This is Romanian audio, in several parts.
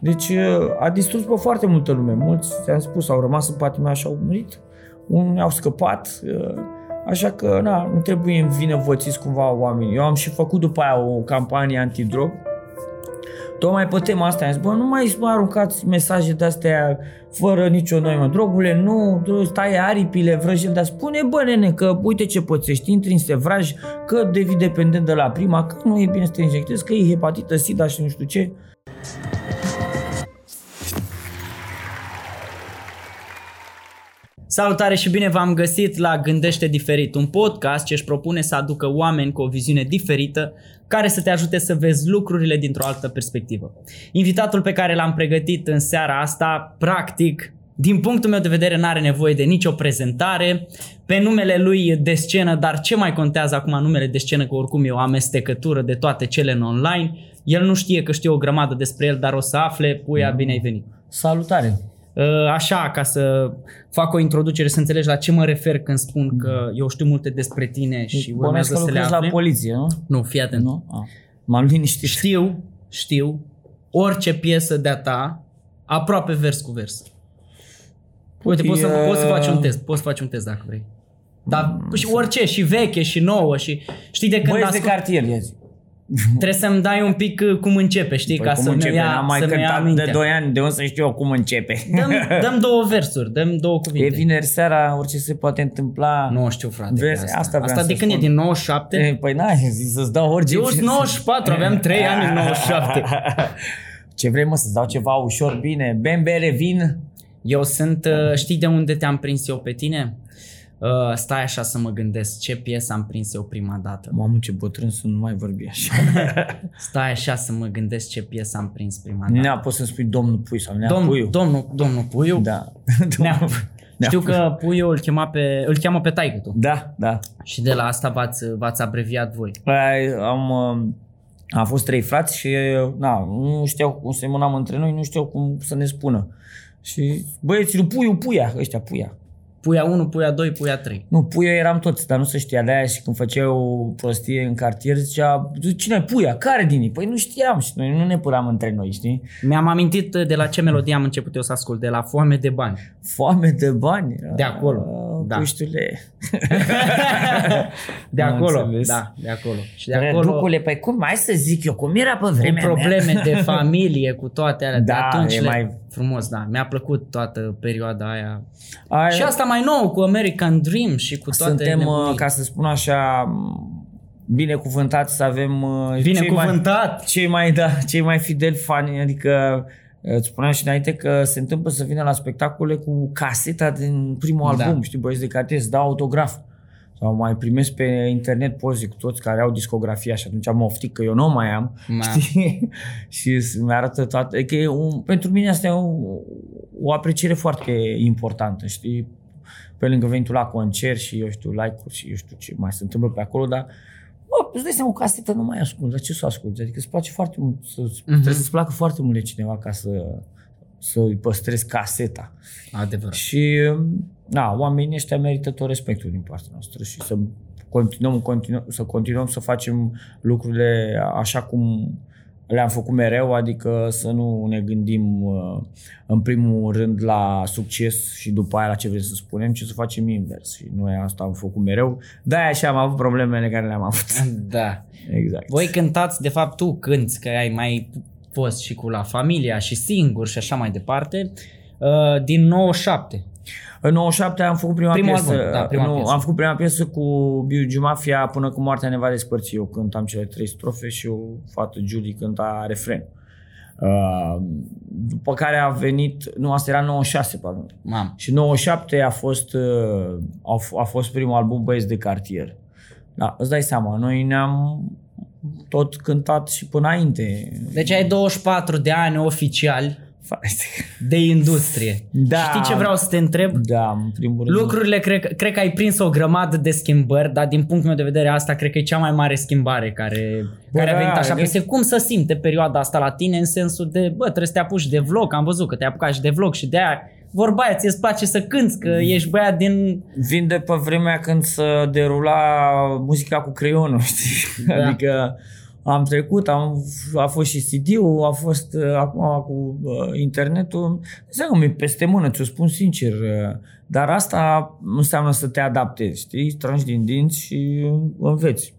deci uh, a distrus pe foarte multă lume. Mulți, ți-am spus, au rămas în patima și au murit. Unii au scăpat. uh, Așa că, na, nu trebuie învinovățiți cumva oamenii. Eu am și făcut după aia o campanie antidrog. Tocmai pe tema asta am zis, bă, nu mai mai aruncați mesaje de-astea fără nicio noimă. Drogurile, nu, stai aripile, vrăjeli, dar spune, bă, nene, că uite ce pățești, intri în sevraj, că devii dependent de la prima, că nu e bine să te injectezi, că e hepatită, sida și nu știu ce. Salutare și bine v-am găsit la Gândește Diferit, un podcast ce își propune să aducă oameni cu o viziune diferită care să te ajute să vezi lucrurile dintr-o altă perspectivă. Invitatul pe care l-am pregătit în seara asta, practic, din punctul meu de vedere, n-are nevoie de nicio prezentare. Pe numele lui de scenă, dar ce mai contează acum numele de scenă, că oricum e o amestecătură de toate cele în online. El nu știe că știe o grămadă despre el, dar o să afle. Puia, bine ai venit! Salutare! Uh, Așa, ca să fac o introducere, să înțelegi la ce mă refer când spun că eu știu multe despre tine și Bănuiesc urmează că să le lucrezi la afle. poliție, nu? Nu, fii atent. Nu? Ah. M-am liniștit. Știu, știu, orice piesă de-a ta, aproape vers cu vers. Uite, poți să, E- poți să faci un test, poți să faci un test dacă vrei. Dar și orice, și veche, și nouă, și știi de când Băieți de ascult, cartier, ia zi. Trebuie să-mi dai un pic uh, cum începe, știi, Păi ca cum să-mi începe? ia, N-am mai să-mi ia cântat mintea. de 2 ani, de unde să știu eu cum începe? Dăm, dăm două versuri, dăm două cuvinte. E vineri seara, orice se poate întâmpla. Nu știu, frate. Vezi, pe asta. asta vreau asta de să când e spun. din 97? E, Păi n-ai zis să-ți dau orice. Eu sunt 94, aveam 3 ani în 97. Ce vrei mă să-ți dau ceva ușor bine? Bem, bere, vin? Eu sunt, uh, știi de unde te-am prins eu pe tine? Uh, stai așa să mă gândesc, ce piesă am prins eu prima dată? Mamă, ce bătrân sunt, nu mai vorbi așa. Stai așa să mă gândesc ce piesă am prins prima dată. Nea, poți să-mi spui domnul Pui sau Nea Domn, Puiu. domnul, domnul Puiu? Da. Nea, Nea știu că Puiu îl, chema pe, îl cheamă pe taică tu. Da, da. Și de la asta v-ați, v-ați abreviat voi. Păi, am, uh, am fost trei frați și uh, na, nu știau cum se mânam între noi, nu știau cum să ne spună. Și băieții lui Puiu, Puia, ăștia, Puia. Puia 1, Puia 2, Puia 3. Nu, Puia eram toți, dar nu se știa de aia și când făceai o prostie în cartier zicea, cine e Puia? Care din ei? Păi nu știam și noi nu ne păram între noi, știi? Mi-am amintit de la ce melodie am început eu să ascult, de la Foame de bani. Foame de bani. De acolo, Ah, da. Puștule. De Am acolo, înțeles. da, de acolo. Și de acolo Reducule, păi cum mai să zic eu, cum era pe cu vremea probleme mea? de familie, cu toate alea. de Da, atunci e le... mai- Frumos, da. Mi-a plăcut toată perioada aia. Ai, Și asta mai nou cu American Dream și cu toate Suntem, nebunii. uh, ca să spun așa, m, binecuvântați să avem uh, cei mai, Binecuvântat! cei mai, da, cei mai fideli fani, adică uh, îți spuneam și înainte că se întâmplă să vină la spectacole cu caseta din primul Da. album, știi, băieți de cartier, să dau autograf. Sau mai primesc pe internet poze cu toți care au discografia și atunci am oftit că eu nu o mai am, Ma. știi? și mi arată toată, că e un, pentru mine asta e o, o apreciere foarte importantă, știi? Pe lângă venitul la concert și eu știu, like-uri și eu știu ce mai se întâmplă pe acolo, dar Bă, îți dai seama, o casetă nu mai ascult, dar ce să asculti? Adică îți place foarte mult, să, Mhm. trebuie să-ți placă foarte mult de cineva ca să, să îi păstrezi caseta. Adevărat. Și, na, oamenii ăștia merită tot respectul din partea noastră și să continuăm, continuăm, să continuăm să facem lucrurile așa cum le-am făcut mereu, adică să nu ne gândim uh, în primul rând la succes și după aia la ce vrem să spunem, ci să facem invers. Și noi asta am făcut mereu. De-aia și am avut problemele care le-am avut. Da. Exact. Voi cântați, de fapt tu cânti, că ai mai fost și cu La Familia și singur și așa mai departe, uh, din 97. În 97 am făcut prima Primul piesă. album, da, prima nu, piesă. Am făcut prima piesă cu Biugi Mafia până cu moartea ne va despărți. Eu cântam cele trei strofe și o fată Julie cânta refren. Uh, după care a venit, nu, asta era 96, pardon. Mam. Și 97 a fost, uh, a, f- a fost primul album Băieți de cartier. Da, îți dai seama, noi ne-am tot cântat și până înainte. Deci ai 24 de ani oficiali de industrie. Da. Știi ce vreau să te întreb? Da, în primul rând. Lucrurile, cred, că- cred că ai prins o grămadă de schimbări, dar din punctul meu de vedere asta cred că e cea mai mare schimbare care, Bă, care a da, venit așa de- peste cum să simte perioada asta la tine în sensul de, bă, trebuie să te apuci de vlog, am văzut că te-ai apucat și de vlog și de aia vorba aia, ți-e place să cânti, că ești băiat din... Vin de pe vremea când se derula muzica cu creionul, știi? Da. Adică am trecut, am, a fost și CD-ul, a fost uh, acum cu uh, internetul. Înseamnă mi peste mână, ți-o spun sincer. Uh, dar asta înseamnă să te adaptezi, știi? Tragi din dinți și înveți.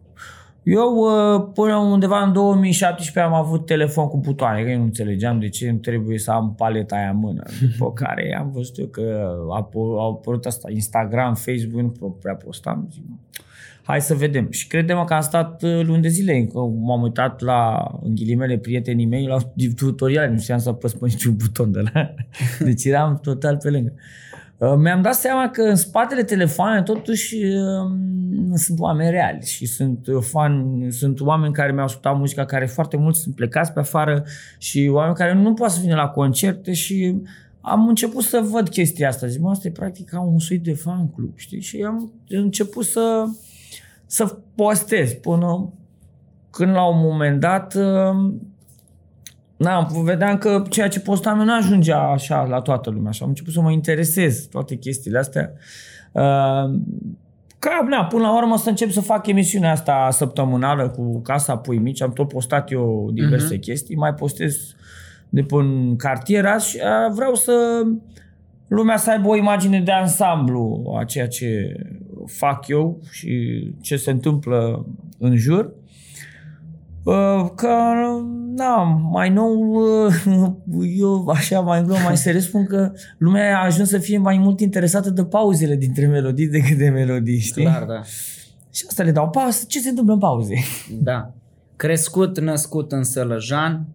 Eu uh, până undeva în 2017 am avut telefon cu butoane, că eu nu înțelegeam de ce nu trebuie să am paleta aia în mână. După care am văzut eu că au apărut asta, Instagram, Facebook, nu prea postam. Zic, hai să vedem. Și credem că am stat uh, luni de zile, că m-am uitat la, în ghilimele, prietenii mei la tutoriale, nu știam să apăs pe niciun buton de la... Deci eram total pe lângă. Uh, mi-am dat seama că în spatele telefoanei totuși uh, sunt oameni reali și sunt fan, sunt oameni care mi-au ascultat muzica, care foarte mult sunt plecați pe afară și oameni care nu pot să vină la concerte și am început să văd chestia asta. Zic, mă, asta e practic ca un suit de fan club, știi? Și am început să, să postez până când la un moment dat uh, na, vedeam că ceea ce postam nu ajungea așa la toată lumea. Și am început să mă interesez toate chestiile astea. Uh, ca, na, până la urmă să încep să fac emisiunea asta săptămânală cu Casa Pui Mici. Am tot postat eu diverse uh-huh. chestii. Mai postez de pe un cartier azi și uh, vreau să lumea să aibă o imagine de ansamblu a ceea ce fac eu și ce se întâmplă în jur. Uh, că, da, mai nou, uh, eu așa mai glumă, mai serios spun că lumea a ajuns să fie mai mult interesată de pauzele dintre melodii decât de melodii, știi? Clar, da. Și asta le dau pauză. Ce se întâmplă în pauze? Da. Crescut, născut în Sălăjan.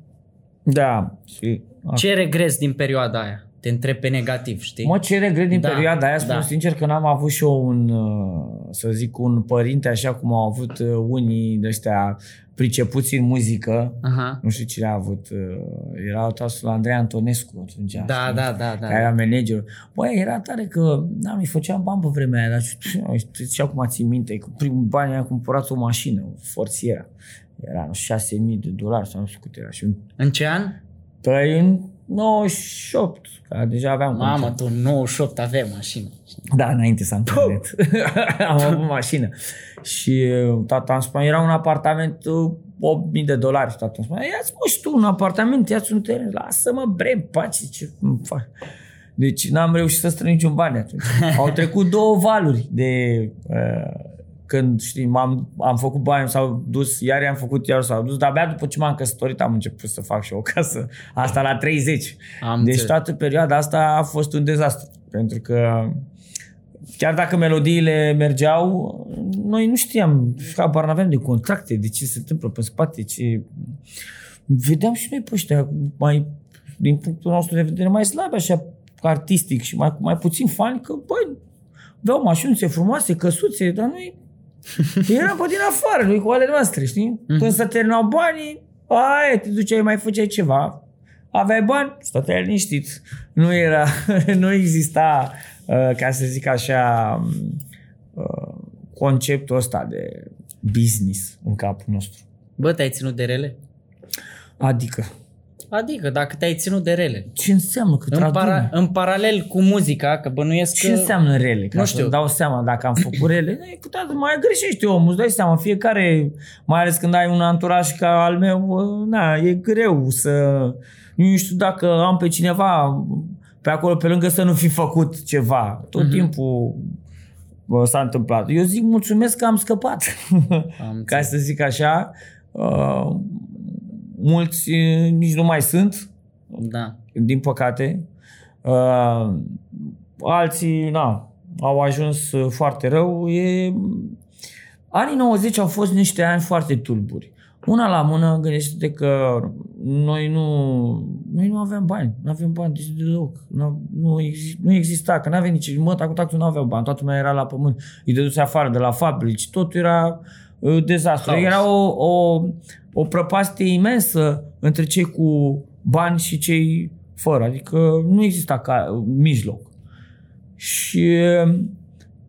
Da. Și... Ce regres din perioada aia? Te întreb pe negativ, știi? Mă, ce regret din da, perioada aia, spun da. sincer că n-am avut și eu un, uh, să zic, un părinte așa cum au avut unii de ăștia pricepuți în muzică. Aha. Nu știu cine a avut. Uh, era tasul Andrei Antonescu atunci. Da, da, da, da, da. Care era manager. Băi, era tare că, da, mi făceam bani pe vremea aia, dar și acum țin minte, cu primul bani am cumpărat o mașină, o forțiera. Era 6.000 de dolari sau nu știu cât era. Și un... În ce an? Păi în 98, că deja aveam Mamă, tu 98 aveai mașină. Da, înainte să am internet. am avut mașină. Și uh, tata îmi spunea, era un apartament 8.000 uh, de dolari. Tata îmi spunea, ia-ți mă și tu un apartament, ia-ți un teren, lasă-mă bre, pace, ce fac. Deci n-am reușit să strâng niciun bani atunci. Au trecut două valuri de uh, când, știi, m-am, am făcut bani, s-au dus, iar i-am făcut, iar s-au dus, dar abia după ce m-am căsătorit am început să fac și o casă. Asta la 30. Am deci toată perioada asta a fost un dezastru. Pentru că chiar dacă melodiile mergeau, noi nu știam, habar n-aveam de contacte, de ce se întâmplă pe spate, ce... Vedeam și noi pe ăștia mai, din punctul nostru de vedere, mai slabi așa artistic și mai, mai puțin fani, că, băi, aveau mașinuțe frumoase, căsuțe, dar noi Eram pe din afară, lui cu ale noastre, știi? Mm-hmm. Când se terminau banii, aia, te duceai, mai făceai ceva. Aveai bani, stăteai liniștit. Nu era, nu exista, uh, ca să zic așa, uh, conceptul ăsta de business în capul nostru. Bă, te-ai ținut de rele? Adică? Adică dacă te-ai ținut de rele. Ce înseamnă că în, para, în paralel cu muzica, că bănuiesc Ce că... înseamnă rele? Ca nu știu. dau seama dacă am făcut rele. mai greșești omul, îți dai seama, fiecare, mai ales când ai un anturaj ca al meu, na, e greu să... Nu știu dacă am pe cineva pe acolo, pe lângă să nu fi făcut ceva. Tot uh-huh. timpul s-a întâmplat. Eu zic mulțumesc că am scăpat. Am ca să zic așa. Uh, mulți nici nu mai sunt, da. din păcate. Uh, alții, na, au ajuns foarte rău. E... Anii 90 au fost niște ani foarte tulburi. Una la mână, gândește-te că noi nu, noi nu aveam bani, nu aveam bani deci deloc, nu, nu, exist, nu exista, că nu avea nici măta cu taxul, nu aveau bani, toată lumea era la pământ, îi dăduse afară de la fabrici, totul era uh, dezastru. Caos. Era o, o, o prăpastie imensă între cei cu bani și cei fără. Adică nu exista ca mijloc. Și um,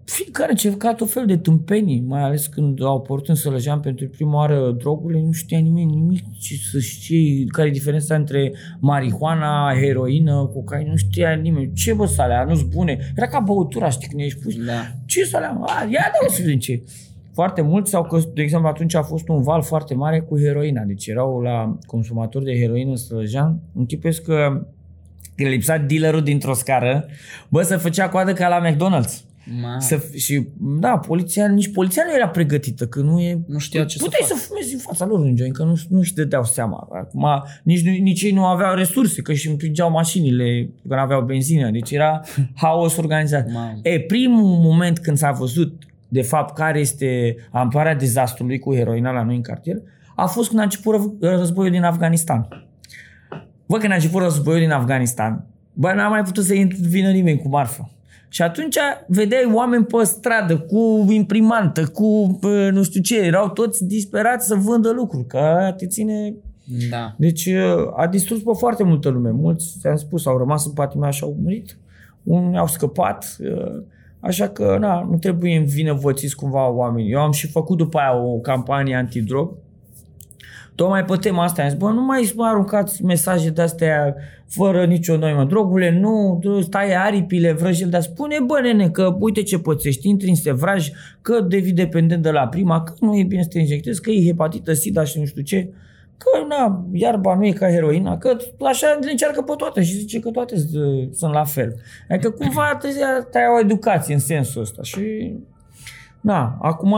fiecare încerca tot fel de tâmpenii, mai ales când au apărut în Sălăjean pentru prima oară drogurile, nu știa nimeni nimic ce să știe, care e diferența între marihuana, heroină, cocaină, nu știa nimeni. Ce bă, salea, nu-s bune. Era ca băutura, știi, când ești pus. Da. Ce salea? A, ia da o să vedem ce. Foarte mulți sau că, de exemplu, atunci a fost un val foarte mare cu heroina. Deci erau la consumatori de heroină în Străjean. Închipuiesc că când lipsa dealerul dintr-o scară, bă, să făcea coadă ca la McDonald's. Ma, Să, f- și da, poliția, nici poliția nu era pregătită, că nu e... Nu știa ce să Puteai să, facă. fumezi în fața lor un joint, că nu, nu și dădeau seama. Acum, nici, nu- nici ei nu aveau resurse, că și împingeau mașinile, că nu aveau benzină, deci era haos organizat. Mamă. E, primul moment când s-a văzut de fapt care este amploarea dezastrului cu heroina la noi în cartier, a fost când a început răv- războiul din Afganistan. Bă, când a început războiul din Afganistan, bă, n-a mai putut să vină nimeni cu marfă. Și atunci vedeai oameni pe stradă cu imprimantă, cu bă, nu știu ce, erau toți disperați să vândă lucruri, că aia te ține... Da. Deci a distrus pe foarte multă lume. Mulți, ți-am spus, au rămas în patima și au murit. Unii au scăpat. Așa că, na, nu trebuie învinovățiți cumva oamenii. Eu am și făcut după aia o campanie antidrog Tocmai pe tema asta am zis, bă, nu mai mai aruncați mesaje de-astea fără nicio noimă. Drogurile, nu, stai aripile, vrăjile, dar spune, bă, nene, că uite ce pățești, intri în sevraj, că devii dependent de la prima, că nu e bine să te injectezi, că e hepatită, sida și nu știu ce. Că, na, iarba nu e ca heroina, că așa le încearcă pe toate și zice că toate sunt la fel. Adică cumva trebuie să ai o educație în sensul ăsta și... Na, acum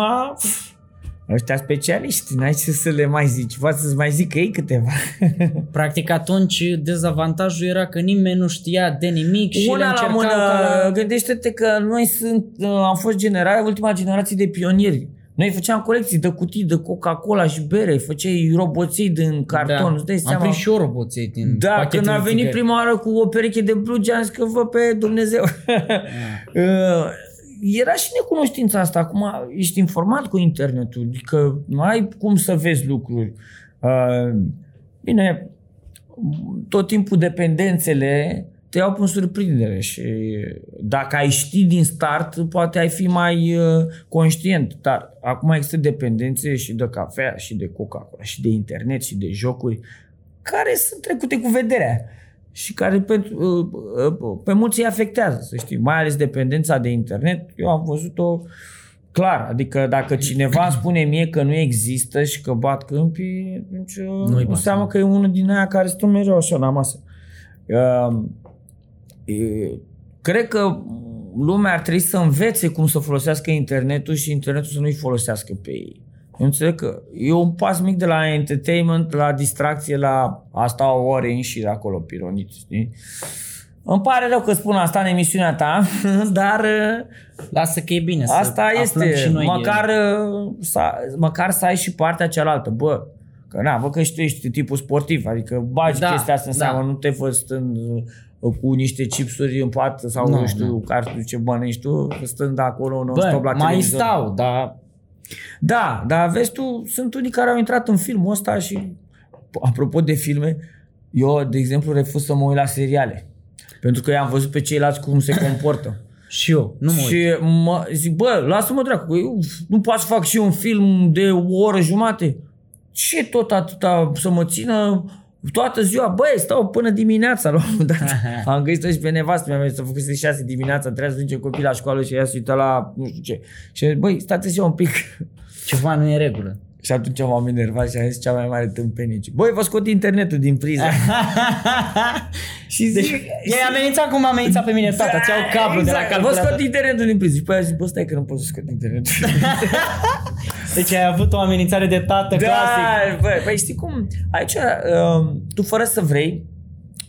ăștia specialiști, n-ai ce să le mai zici, poate să-ți mai zic ei câteva. Practic atunci dezavantajul era că nimeni nu știa de nimic și le Una la încercau mână, ca la... gândește-te că noi sunt, am fost genera, ultima generație de pionieri. Noi făceam colecții de cutii de Coca-Cola și bere, făceai roboței din carton, îți dai Am seama? prins și eu roboței din Da, pachetele când a venit țigări. prima oară cu o pereche de blugi, am zis că vă pe Dumnezeu. Uh, Era și necunoștința asta. Acum ești informat cu internetul, adică nu ai cum să vezi lucruri. Uh, Bine, tot timpul dependențele te iau în surprindere și dacă ai ști din start, poate ai fi mai uh, conștient. Dar acum există dependențe și de cafea, și de Coca-Cola, și de internet, și de jocuri, care sunt trecute cu vederea și care pentru, uh, uh, pe mulți îi afectează, să știi, mai ales dependența de internet. Eu am văzut-o clar, adică dacă cineva îmi spune mie că nu există și că bat câmpii, atunci uh, Nu-i înseamnă pasă. că e unul din aia care stă mereu așa la masă. Uh, e, cred că lumea ar trebui să învețe cum să folosească internetul și internetul să nu-i folosească pe ei. Eu înțeleg că e un pas mic de la entertainment, la distracție, la asta o ore în șir acolo, pironit, știi? Îmi pare rău că spun asta în emisiunea ta, dar uh, Lasă că e bine să asta aflăm este. și noi măcar, uh, să, măcar să ai și partea cealaltă. Bă, că na, bă că și tu ești tipul sportiv, adică bagi Da, chestia asta în da. seamă, nu te fă stând uh, cu niște chipsuri în pat sau Nu, nu știu nu. care știu ce bănăști tu, stând acolo Bă, non-stop la mai televizor. stau, dar Da, dar vezi tu, sunt unii care au intrat în filmul ăsta și, apropo de filme, eu, de exemplu, refuz să mă uit la seriale. Pentru că i-am văzut pe ceilalți cum se comportă. și eu, nu mă uit. și mă, zic, bă, lasă-mă dracu, că eu nu pot să fac și eu un film de o oră jumate. Ce tot atâta să mă țină toată ziua? Băi, stau până dimineața la un moment dat. Am găsit și pe nevastă mea, să făcut 6 dimineața, trebuia să duce copii la școală și ea se uită la nu știu ce. Și băi, stați așa un pic. Ceva nu e în regulă. Și atunci m-am enervat și am zis cea mai mare tâmpenie. Băi, vă scot internetul din priză. și zic, Deci, ei amenințat cum m-a amenințat pe mine tata, ți-au cablu de la exact, Vă calculator. scot internetul din priză. Și pe aia zic, bă, stai că nu pot să scot internetul. Deci ai avut o amenințare de tată clasic. Da, bă, păi știi cum? Aici, um, tu fără să vrei,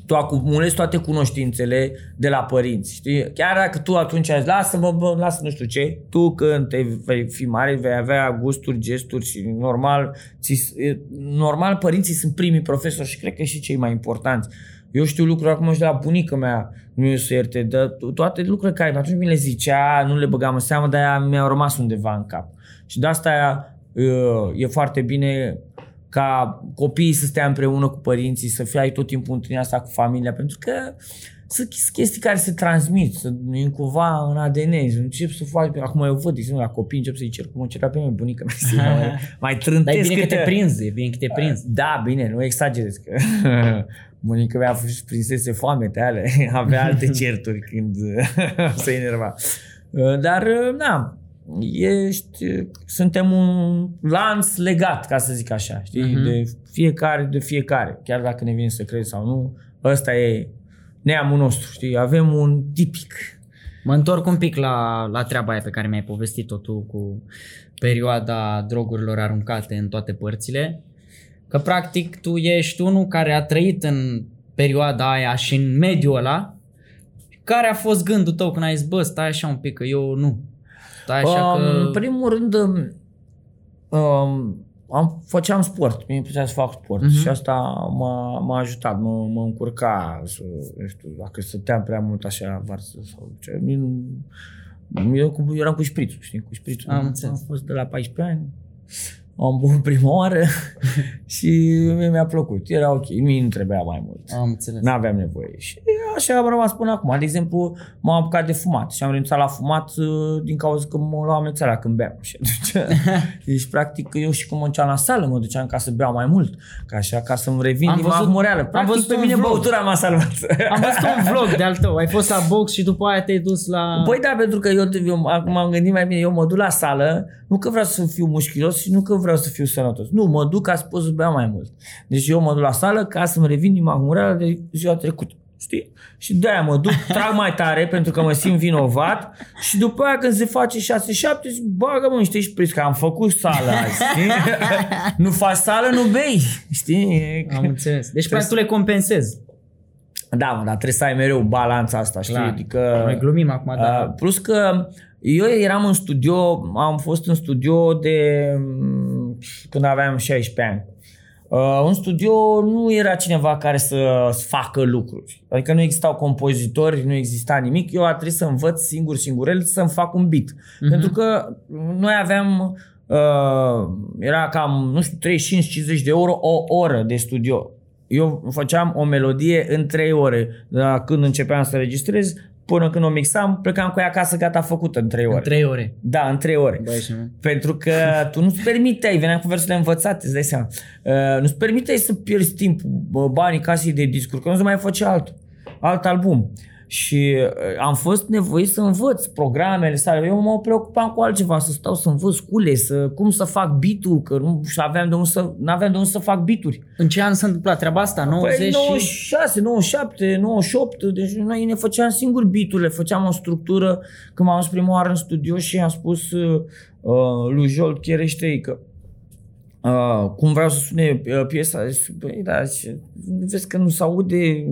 tu acumulezi toate cunoștințele de la părinți, știi? Chiar dacă tu atunci ai zis, lasă-mă, bă, lasă nu știu ce, tu când te vei fi mare vei avea gusturi, gesturi și normal, ți, e- normal părinții sunt primii profesori și cred că și cei mai importanți. Eu știu lucruri acum și de la bunica mea, nu e să ierte, dar toate lucrurile care atunci mi le zicea, nu le băgam în seamă, dar aia mi-au rămas undeva în cap. Și de asta uh, e foarte bine ca copiii să stea împreună cu părinții, să fie ai tot timpul întâlnirea asta cu familia, pentru că sunt chestii care se transmit, să e cumva în ADN, să încep să fac, acum eu văd, de exemplu, la copii încep să-i cer cum încerca pe mine bunica mea, să mai, mai Dar trântesc e bine că câte- te prinzi, e bine că te prinzi. da, bine, nu exagerez că bunica mea a fost prinsese foame ale, avea alte certuri când se enerva. Dar, na, ești, suntem un lanț legat, ca să zic așa, știi, Mhm. uh-huh. de fiecare, de fiecare, chiar dacă ne vine să crezi sau nu, ăsta e neamul nostru, știi, avem un tipic. Mă întorc un pic la, la treaba aia pe care mi-ai povestit-o tu cu perioada drogurilor aruncate în toate părțile. Că practic tu ești unul care a trăit în perioada aia și în mediul ăla. Care a fost gândul tău când ai zis, bă, stai așa un pic, că eu nu. Stai așa Um, că... În primul rând, um, am, făceam sport, mi-e plăcea să fac sport Mhm. uh-huh. și asta m-a, m-a ajutat, mă, mă încurca, să, nu știu, dacă stăteam prea mult așa varsă sau ce, nu, eu cu, eram cu șprițul, știi, cu șprițul. Am înțeles. Am fost de la 14 ani, am băut prima oară și mie mi-a plăcut, era ok, mie nu trebuia mai mult. Am înțeles. N-aveam nevoie. Și așa am rămas până acum. De exemplu, m-am apucat de fumat și am renunțat la fumat uh, din cauza că mă luam mețeala când beam. Și atunci, deci, practic, eu și când mă duceam la sală, mă duceam ca să beau mai mult. Ca așa, ca să-mi revin Am din văzut- mahmureală. am Practic, văzut pe un mine vlog. băutura m-a salvat. Am văzut un vlog de-al tău. Ai fost la box și după aia te-ai dus la... Păi da, pentru că eu, eu acum am gândit mai bine, eu mă duc la sală, nu că vreau să fiu mușchilos și nu că vreau să fiu sănătos. Nu, mă duc ca să pot să beau mai mult. Deci eu mă duc la sală ca să-mi revin din mahmureală de ziua trecută. Știi? Și de-aia mă duc, trag mai tare pentru că mă simt vinovat și după aia când se face 6-7 zic, bagă mă niște șpriți că am făcut sală azi, știi? nu faci sală, nu bei, știi? Am înțeles. Deci practic tu le compensezi. Da, mă, dar trebuie să ai mereu balanța asta, știi? Clar. Adică... Noi glumim acum, Uh, dar... plus că eu eram în studio, am fost în studio de mm, când aveam 16 ani. Uh, în studio nu era cineva care să facă lucruri. Adică nu existau compozitori, nu exista nimic. Eu a trebuit să învăț singur, singurel, să-mi fac un beat. Mhm. Pentru că noi aveam, uh, era cam, nu știu, 35-50 de euro o oră de studio. Eu făceam o melodie în 3 ore. De la când începeam să registrez, până când o mixam, plecam cu ea acasă gata făcută în 3 ore. În trei ore. Da, în 3 ore. Băi, și mă. Pentru că tu nu-ți permiteai, veneam cu versurile învățate, îți dai seama, uh, nu-ți permiteai să pierzi timpul, bă, banii casei de discuri, că nu se mai făcea altul, alt album. Și uh, am fost nevoit să învăț programele sale. Eu mă preocupam cu altceva, să stau să învăț cule, să, cum să fac beat că nu aveam de unde să, n-aveam de unde să fac beat În ce an s-a întâmplat treaba asta? 90 Păi și... 96, 97, 98, deci noi ne făceam singuri beat făceam o structură. Când m-am dus prima oară în studio și am spus uh, uh, lui Jolt Chereștei că uh, cum vreau să sune uh, piesa, zice, băi, da, zice, vezi că nu se aude,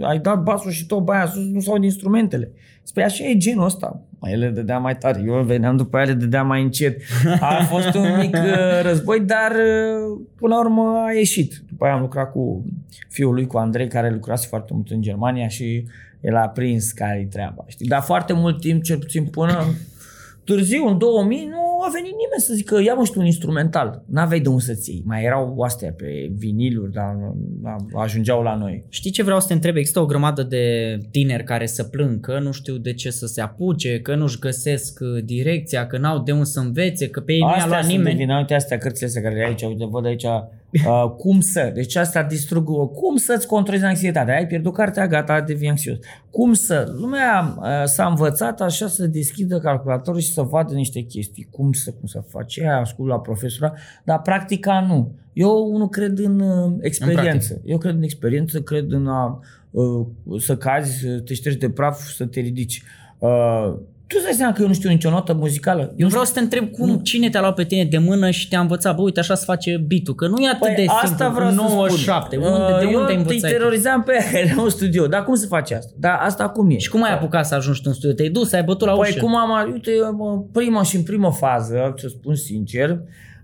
ai dat basul și tot baia sus, nu se aude instrumentele. Spui, așa e genul ăsta. Mai ele dădea mai tare, eu veneam după ele, dădea mai încet. A fost un mic uh, război, dar uh, până la urmă a ieșit. După aia am lucrat cu fiul lui, cu Andrei, care lucrase foarte mult în Germania și el a prins care-i treaba. Știi? Dar foarte mult timp, cel puțin până târziu, în 2000, nu a venit nimeni să zică ia mă știu un instrumental. N-aveai de unde să-ți iei. Mai erau astea pe viniluri, dar nu- ajungeau la noi. Știi ce vreau să te întreb? Există o grămadă de tineri care să plâng că nu știu de ce să se apuce, că nu-și găsesc uh, direcția, că n-au de unde să învețe, că pe ei nu i-a Astea luat sunt de nimeni. vină, uite astea cărțile astea care le ai aici, uite, văd aici, uh, cum să, deci asta distrug, uh, cum să-ți controlezi anxietatea, ai pierdut cartea, gata, devii anxios. Cum să, lumea uh, s-a învățat așa să deschidă calculatorul și să vadă niște chestii, cum să, cum să faci, aia ascult la profesora, dar practica nu. Eu nu cred în uh, experiență. Eu cred în experiență, cred în a uh, să cazi, să te ștergi de praf, să te ridici. Uh, tu îți dai seama că eu nu știu nicio notă muzicală? Eu vreau să te întreb cum, cine te-a luat pe tine de mână și te-a învățat, bă, uite așa se face beat că nu e atât de Păi asta simplu, vreau 97, să spun. unde, de Uh, unde ai Eu învățat? te terorizam pe aia, era un studio. Dar cum se face asta? Dar asta cum e? Și cum ai apucat să ajungi tu în studio? Te-ai dus, ai bătut la Păi ușă? cum am, uite, mă, prima și în primă fază, să spun sincer,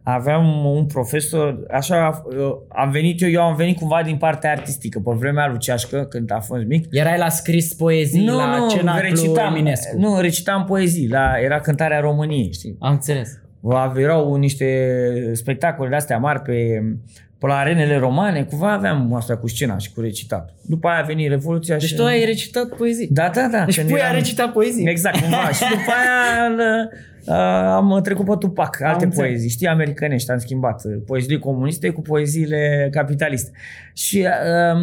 aveam un profesor, așa eu- am venit eu, eu am venit cumva din partea artistică, pe vremea lui Ceașcă, când a fost mic. Erai la scris poezii la cenaclu recitam, Eminescu. nu, recitam poezii, la, era cântarea României, știi? Am înțeles. Erau niște spectacole de astea mari pe, pe la arenele romane, cumva aveam asta cu scena și cu recitat. După aia a venit Revoluția Deci și... tu ai recitat poezii. Da, da, da. Deci când pui a eram- recitat poezii. Exact, cumva. și după aia, l- Uh, am trecut pe Tupac, alte înțeles. poezii, știi, americanești, am schimbat uh, poeziile comuniste cu poeziile capitaliste. Și uh,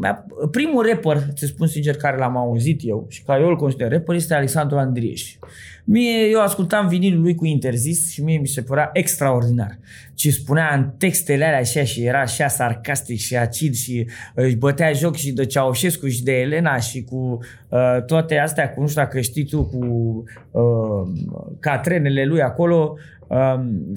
mi-a- primul rapper, să spun sincer, care l-am auzit eu și care eu îl consider rapper, este Alexandru Andrieș. Mie, eu ascultam vinilul lui cu interzis și mie mi se părea extraordinar. Ce spunea în textele alea așa și era așa sarcastic și acid și uh, își bătea joc și de Ceaușescu și de Elena și cu uh, toate astea, cu nu știu dacă știi tu, cu uh, catrenele lui acolo, uh,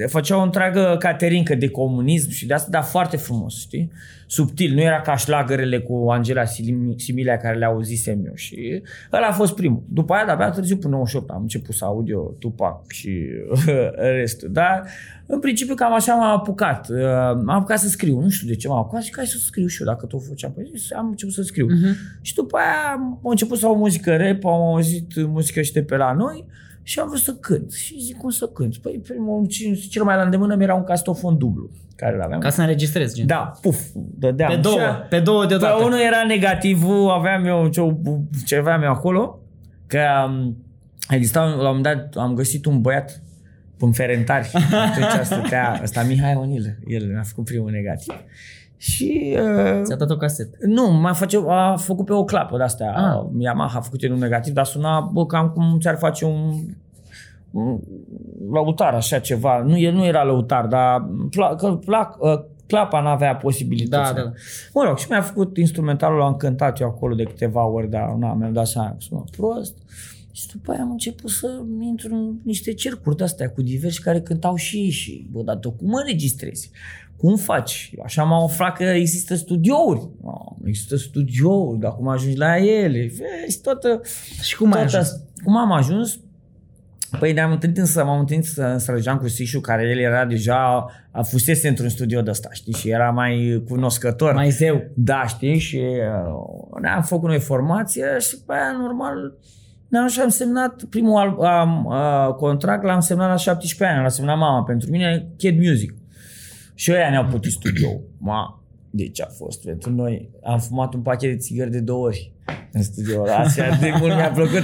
făcea o întreagă caterincă de comunism și de asta, dar foarte frumos, știi? Subtil, nu era ca șlagărele cu Angela Sim- Similea care le auzisem eu și ăla a fost primul. După aia, de-abia târziu, până 98, am început să aud eu Tupac și restul. Dar, în principiu, cam așa m-am apucat. Uh, M-am apucat să scriu. Nu știu de ce m-am apucat și hai să scriu și eu, dacă tot făceam. Păi, zis, am început să scriu. Mhm. Și după aia am început să aud muzică rap, am auzit muzică și de pe la noi și am vrut să cânt. Și zic, cum să cânt? Păi, primul, cel mai la îndemână mi era un castofon dublu, care l-aveam. Ca să înregistrezi, gen. Da, puf, dădeam. Pe două, Și- pe două pe deodată. unul era negativul, aveam eu ce, ce aveam eu acolo, că um, exista, un- la un moment dat, am găsit un băiat în Ferentari. Atunci stătea, ăsta Mihai Onilă, el mi-a făcut primul negativ. Și uh, Ți-a dat o casetă. nu, mai face, a făcut pe o clapă de-astea. Ah. Ah. Yamaha a făcut el un negativ, dar suna bă, cam cum ți-ar face un, un lăutar, așa ceva. Nu, el nu era lăutar, dar pla, că, plac, ă, clapa n-avea posibilități. Da, da. Mă rog, și mi-a făcut instrumentalul, am cântat eu acolo de câteva ori, dar na, mi-am dat seama că sună prost. Și după aia am început să intru în niște cercuri de-astea cu diversi care cântau și ei și, bă, dar tu cum înregistrezi? Cum faci? Așa m-am aflat că există studiouri. Oh, există studiouri, dar cum ajungi la ele? Vezi, toată... Și cum ai toată ajuns? asta. Cum am ajuns? Păi ne-am întâlnit în, m-am întâlnit în Sărăjean cu Sișu, care el era deja, a fusese într-un studio de ăsta, știi, și era mai cunoscător. Mai zeu. Da, știi, și uh, ne-am făcut noi formație și pe aia, normal, ne-am și am semnat primul al, am, uh, contract, l-am semnat la 17 ani, l-a semnat mama pentru mine, Kid Music. Și ăia ne-au putut studio. Ma, deci a fost pentru noi. Am fumat un pachet de țigări de două ori în studio ăla. Așa de mult mi-a plăcut.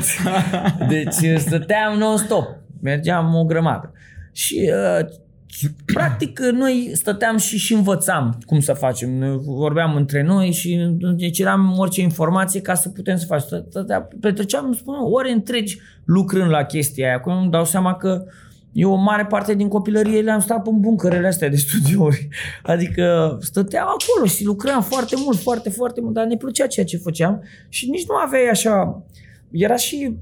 Deci stăteam non-stop. Mergeam o grămadă. Și uh, practic noi stăteam și, și învățam cum să facem. Ne Vorbeam între noi și ne ceream orice informație ca să putem să facem. Stătea- Petreceam, spun, eu, ore întregi lucrând la chestia aia. Acum îmi dau seama că eu o mare parte din copilărie le-am stat în buncărele astea de studiouri. Adică stăteam acolo și lucram foarte mult, foarte, foarte mult, dar ne plăcea ceea ce făceam și nici nu aveai așa... Era și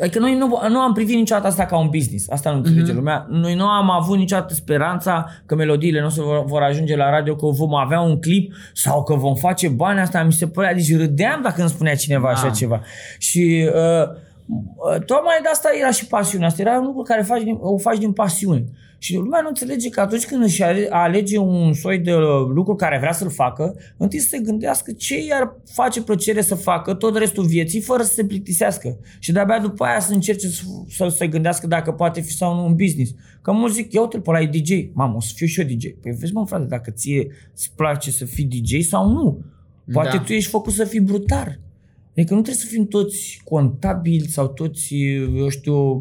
Adică noi nu, nu am privit niciodată asta ca un business. Asta nu înțelege mm-hmm. lumea. Noi nu am avut niciodată speranța că melodiile noastre vor, vor ajunge la radio, că vom avea un clip sau că vom face bani. Asta mi se părea. Deci râdeam dacă îmi spunea cineva așa Ah. ceva. Și uh, uh, tocmai de asta era și pasiunea. Asta era un lucru care faci din, o faci din pasiune. Și lumea nu înțelege că atunci când își ale- alege un soi de uh, lucru care vrea să-l facă, întâi să se gândească ce i-ar face plăcere să facă tot restul vieții fără să se plictisească. Și de-abia după aia să încerce să, să se gândească dacă poate fi sau nu un business. Că mult zic, ia uite-l pe ăla e DJ. Mamă, o să fiu și eu DJ. Păi vezi mă frate, dacă ție îți place să fii DJ sau nu. Poate Da. tu ești făcut să fii brutar. Adică nu trebuie să fim toți contabili sau toți, eu știu,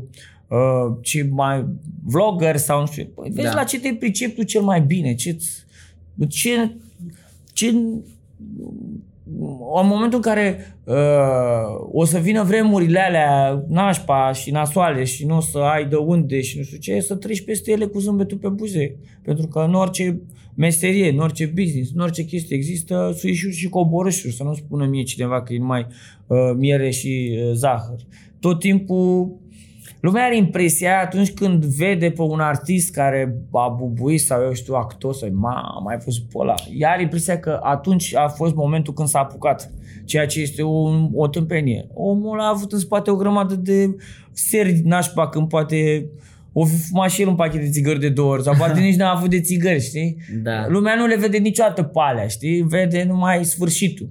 uh, ce mai vlogger sau nu știu. Păi, vezi Da. la ce te pricepi tu cel mai bine, ce, ce, ce în momentul în care uh, o să vină vremurile alea nașpa și nasoale și nu o să ai de unde și nu știu ce, să treci peste ele cu zâmbetul pe buze. Pentru că în orice meserie, în orice business, în orice chestie există suișuri și coborâșuri. Să nu spună mie cineva că e numai uh, miere și uh, zahăr. Tot timpul Lumea are impresia atunci când vede pe un artist care a bubuit sau eu știu actor sau ma, am mai fost pe ăla. Ea are impresia că atunci a fost momentul când s-a apucat. Ceea ce este o, o tâmpenie. Omul a avut în spate o grămadă de seri nașpa când poate o fi fumat și el un pachet de țigări de două ori sau poate nici n-a avut de țigări, știi? Da. Lumea nu le vede niciodată pe alea, știi? Vede numai sfârșitul.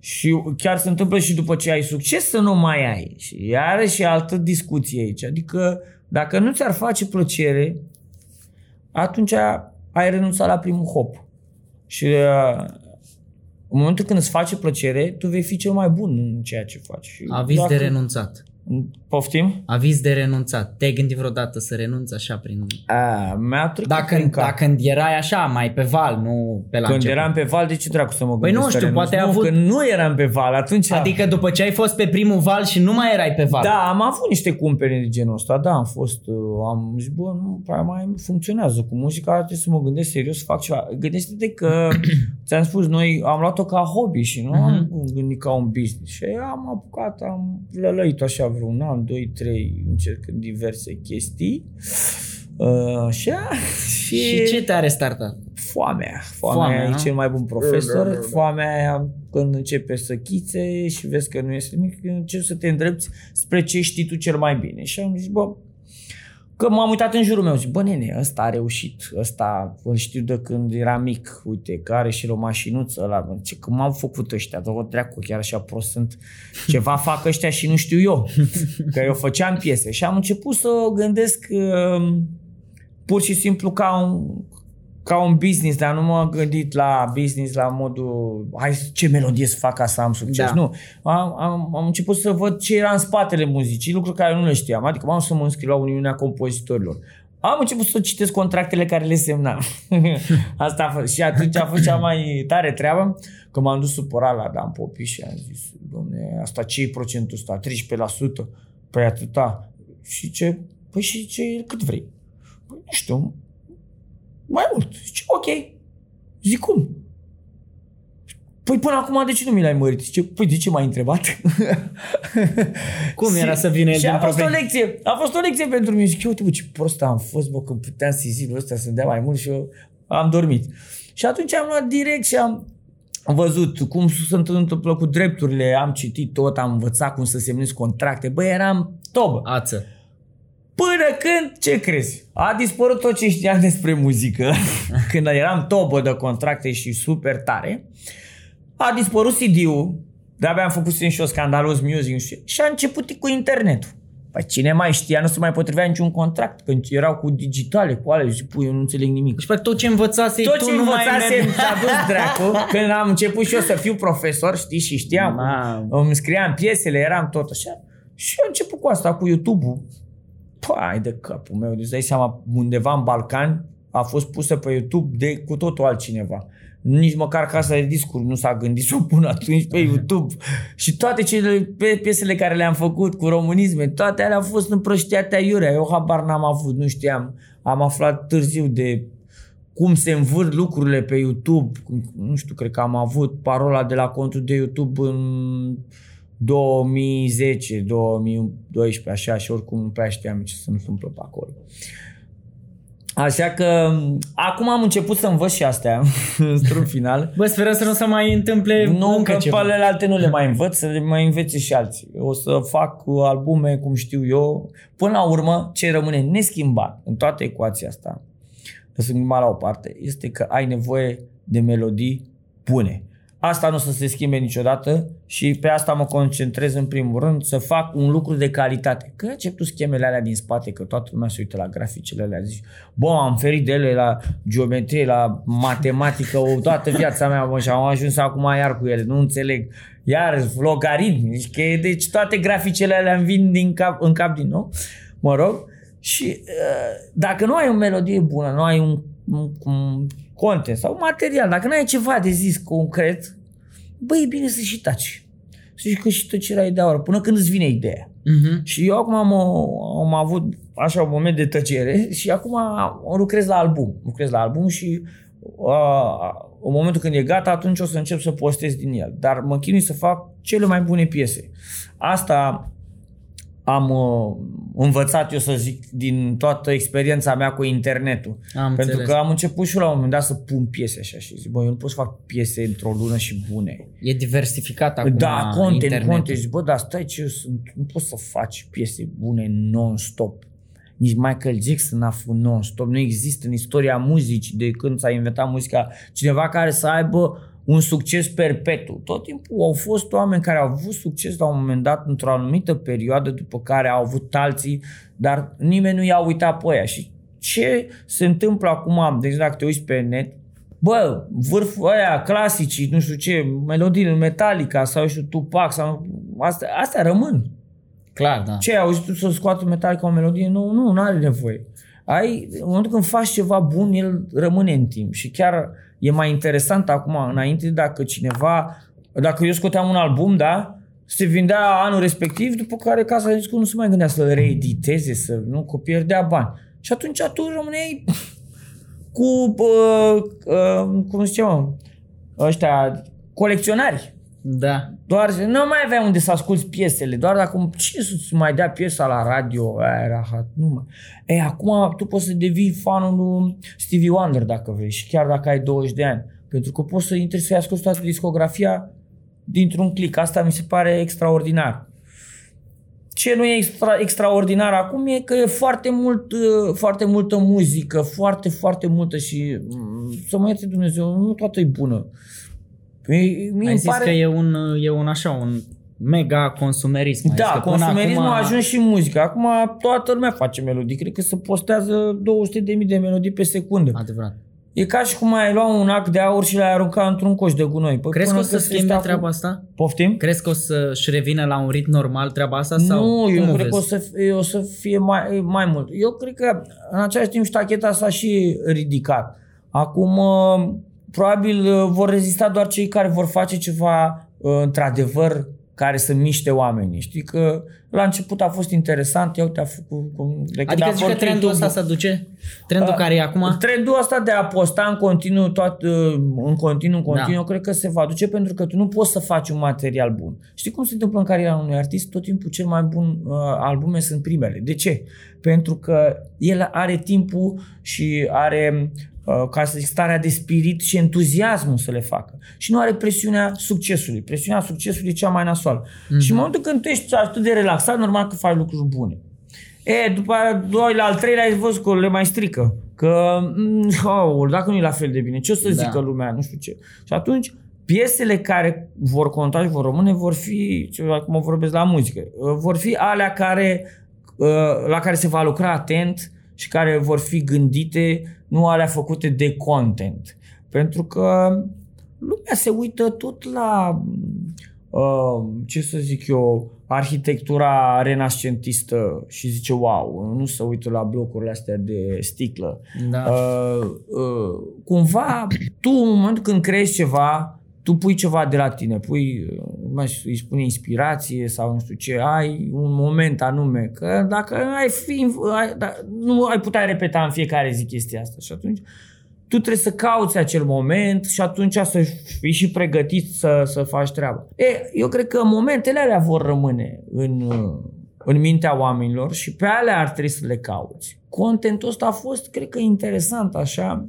Și chiar se întâmplă și după ce ai succes să nu mai ai. Și iară și altă discuție aici. Adică dacă nu ți-ar face plăcere, atunci ai renunțat la primul hop. Și uh, în momentul când îți face plăcere, tu vei fi cel mai bun în ceea ce faci. Și Aviz dacă- de renunțat. Poftim? Aviz de renunțat. Te-ai gândit vreodată să renunți așa prin... A, mi-a trecut Dacă, prin cap. dacă când erai așa, mai pe val, nu pe la Când început. eram pe val, de ce dracu să mă Păi gândesc nu să știu, renunț? poate ai nu, avut- că nu eram pe val, atunci... Adică după ce ai fost pe primul val și nu mai erai pe val. Da, am avut niște cumpere de genul ăsta, da, am fost, uh, am zis, bă, nu prea mai funcționează cu muzica, trebuie să mă gândesc serios să fac ceva. Gândește-te că, ți-am spus, noi am luat-o ca hobby și nu am gândit ca un business. Și am apucat, am lălăit așa vreo un an, doi, trei, încercând diverse chestii. Uh, așa, și, Și ce te-a restartat? foamea. Foamea, Foamea, e nu? cel mai bun profesor. Foamea aia când începe să chițe și vezi că nu este nimic, începi să te îndrepți spre ce știi tu cel mai bine. Și am zis, bă, că m-am uitat în jurul meu, zic, bă, nene, ăsta a reușit, ăsta îl știu de când era mic, uite, că are și o mașinuță ăla, bă, ce, că m-au făcut ăștia, două dracu, chiar așa prost sunt, ceva fac ăștia și nu știu eu, că eu făceam piese. Și am început să gândesc uh, pur și simplu ca un, ca un business, dar nu m-am gândit la business la modul hai ce melodie să fac ca să am succes. Da. Nu. Am, am, am început să văd ce era în spatele muzicii, lucruri care nu le știam. Adică m-am să mă înscriu la Uniunea Compozitorilor. Am început să citesc contractele care le semnam. Asta a fost. Și atunci a fost cea mai tare treabă, că m-am dus supărat la Dan Popi și am zis, domne, asta ce e procentul ăsta? 13%? Păi atâta. Și ce? Păi și ce, cât vrei? Păi nu știu, mai mult. Zice, ok. Zic, cum? Păi până acum de ce nu mi l-ai mărit? Zice, păi de ce m-ai întrebat? Cum era să vină el Și din a fost o proprie- lecție. A fost o lecție pentru mine. Zic, uite, bă, ce prost am fost, bă, că puteam să-i zic lui ăsta să dea mai mult și eu am dormit. Și atunci am luat direct și am văzut cum se întâmplă cu drepturile, am citit tot, am învățat cum să semnezi contracte. Băi, eram tobă. Ață. Până când, ce crezi? A dispărut tot ce știam despre muzică, când eram tobă de contracte și super tare. A dispărut CD-ul, de-abia am făcut și eu scandalos music nu știu, și a început cu internetul. Păi cine mai știa, nu se mai potrivea niciun contract, când erau cu digitale, cu ale, și pui, eu nu înțeleg nimic. Și pe tot ce învățase Tot tu ce nu mai învățasem merge. s-a dus dracu, când am început și eu să fiu profesor, știi, și știam, Mamă. îmi scriam piesele, eram tot așa. Și am început cu asta, cu YouTube-ul. Păi, de capul meu, deci dai seama, undeva în Balcan a fost pusă pe YouTube de cu totul altcineva. Nici măcar casa de discuri nu s-a gândit să o pună atunci pe YouTube. Și toate cele pe piesele care le-am făcut cu românisme, toate alea au fost împrăștiate aiurea. Eu habar n-am avut, nu știam. Am aflat târziu de cum se învârt lucrurile pe YouTube. Nu știu, cred că am avut parola de la contul de YouTube în 2010, 2012, așa, și oricum nu prea știam ce se întâmplă pe acolo. Așa că acum am început să învăț și astea, într-un final. Bă, sperăm să nu se mai întâmple Nu, încă că ceva. pe alte nu le mai învăț, să le mai învețe și alții. O să fac albume, cum știu eu. Până la urmă, ce rămâne neschimbat în toată ecuația asta, lăsând la o parte, este că ai nevoie de melodii bune. Asta nu o să se schimbe niciodată și pe asta mă concentrez în primul rând să fac un lucru de calitate. Că încep tu schemele alea din spate, că toată lumea se uită la graficele alea, zici, bă, am ferit de ele la geometrie, la matematică, o toată viața mea, mă, și am ajuns acum iar cu ele, nu înțeleg. Iar logaritmi, deci, că, deci toate graficele alea îmi vin din cap, în cap din nou, mă rog, și uh, dacă nu ai o melodie bună, nu ai un, un, un content sau un material, dacă nu ai ceva de zis concret, băi, e bine să și taci. Să zici că și tăcerea e de aur, până când îți vine ideea. Mhm. Și eu acum am, am avut așa un moment de tăcere și acum lucrez la album. Lucrez la album și uh, în momentul când e gata, atunci o să încep să postez din el. Dar mă chinui să fac cele mai bune piese. Asta am uh, învățat, eu să zic, din toată experiența mea cu internetul. Am Pentru înțeles. că am început și eu la un moment dat să pun piese așa și zic, bă, eu nu pot să fac piese într-o lună și bune. E diversificat acum Da, content, internetul. content. Zic, bă, dar stai ce eu sunt, nu poți să faci piese bune non-stop. Nici Michael Jackson n-a făcut non-stop. Nu există în istoria muzicii de când s-a inventat muzica cineva care să aibă un succes perpetu. Tot timpul au fost oameni care au avut succes la un moment dat într-o anumită perioadă după care au avut alții, dar nimeni nu i-a uitat pe aia. Și ce se întâmplă acum, deci dacă te uiți pe net, Bă, vârful ăia clasici, nu știu ce, melodiile Metallica sau eu știu Tupac sau astea, astea rămân. Clar, da. Ce ai auzit tu să scoată Metallica o melodie? Nu, nu, nu are nevoie. Ai, în momentul când faci ceva bun, el rămâne în timp și chiar e mai interesant acum, înainte, dacă cineva, dacă eu scoteam un album, da, se vindea anul respectiv, după care casa de discuri nu se mai gândea să reediteze, să nu, că pierdea bani. Și atunci tu rămâneai cu, uh, uh, cum ziceam, ăștia, colecționari. Da. Doar nu mai aveai unde să asculti piesele, doar dacă cine să-ți mai dea piesa la radio, aia era hat, nu mai. E, acum tu poți să devii fanul lui Stevie Wonder dacă vrei și chiar dacă ai 20 de ani. Pentru că poți să intri să-i asculti toată discografia dintr-un click. Asta mi se pare extraordinar. Ce nu e extra, extraordinar acum e că e foarte, mult, uh, foarte multă muzică, foarte, foarte multă și mm, să mă ierte Dumnezeu, nu toată e bună. Mie, mie Ai zis pare... că e un, e un așa, un mega consumerism. Da, consumerismul acum... a ajuns și în muzică. Acum toată lumea face melodii. Cred că se postează 200.000 de melodii pe secundă. Adevărat. E ca și cum ai lua un ac de aur și l-ai arunca într-un coș de gunoi. Păi Crezi că o să schimbe acum... treaba asta? Poftim? Crezi că o să-și revină la un ritm normal treaba asta? Sau nu, eu cred că o să, fie, o să fie mai, mai mult. Eu cred că în același timp ștacheta s-a și ridicat. Acum probabil uh, vor rezista doar cei care vor face ceva uh, într-adevăr care să miște oamenii. Știi că la început a fost interesant, eu te-a făcut... De adică zici că trendul ăsta se duce? Trendul uh, care e acum? Trendul ăsta de a posta în continuu, tot, uh, în continuu, în continuu, da. cred că se va duce pentru că tu nu poți să faci un material bun. Știi cum se întâmplă în cariera unui artist? Tot timpul cel mai bun uh, albume sunt primele. De ce? Pentru că el are timpul și are Uh, ca să zic, starea de spirit și entuziasmul să le facă. Și nu are presiunea succesului. Presiunea succesului e cea mai nasoală. Mm-hmm. Și în momentul când tu ești atât de relaxat, normal că faci lucruri bune. E, după doi la al treilea ai văzut că le mai strică. Că, mm, oh, dacă nu e la fel de bine, ce o să da. zică lumea, nu știu ce. Și atunci, piesele care vor conta și vor rămâne vor fi, acum vorbesc la muzică, uh, vor fi alea care, uh, la care se va lucra atent și care vor fi gândite nu alea făcute de content. Pentru că lumea se uită tot la, uh, ce să zic eu, arhitectura renascentistă și zice wow, nu se uită la blocurile astea de sticlă. Da. Uh, uh, cumva, tu în momentul când creezi ceva, tu pui ceva de la tine, pui, mai îi spune inspirație sau nu știu ce, ai un moment anume, că dacă ai fi, ai, da, nu ai putea repeta în fiecare zi chestia asta și atunci tu trebuie să cauți acel moment și atunci să fii și pregătit să, să faci treaba. E, eu cred că momentele alea vor rămâne în, în mintea oamenilor și pe alea ar trebui să le cauți. Contentul ăsta a fost, cred că, interesant așa,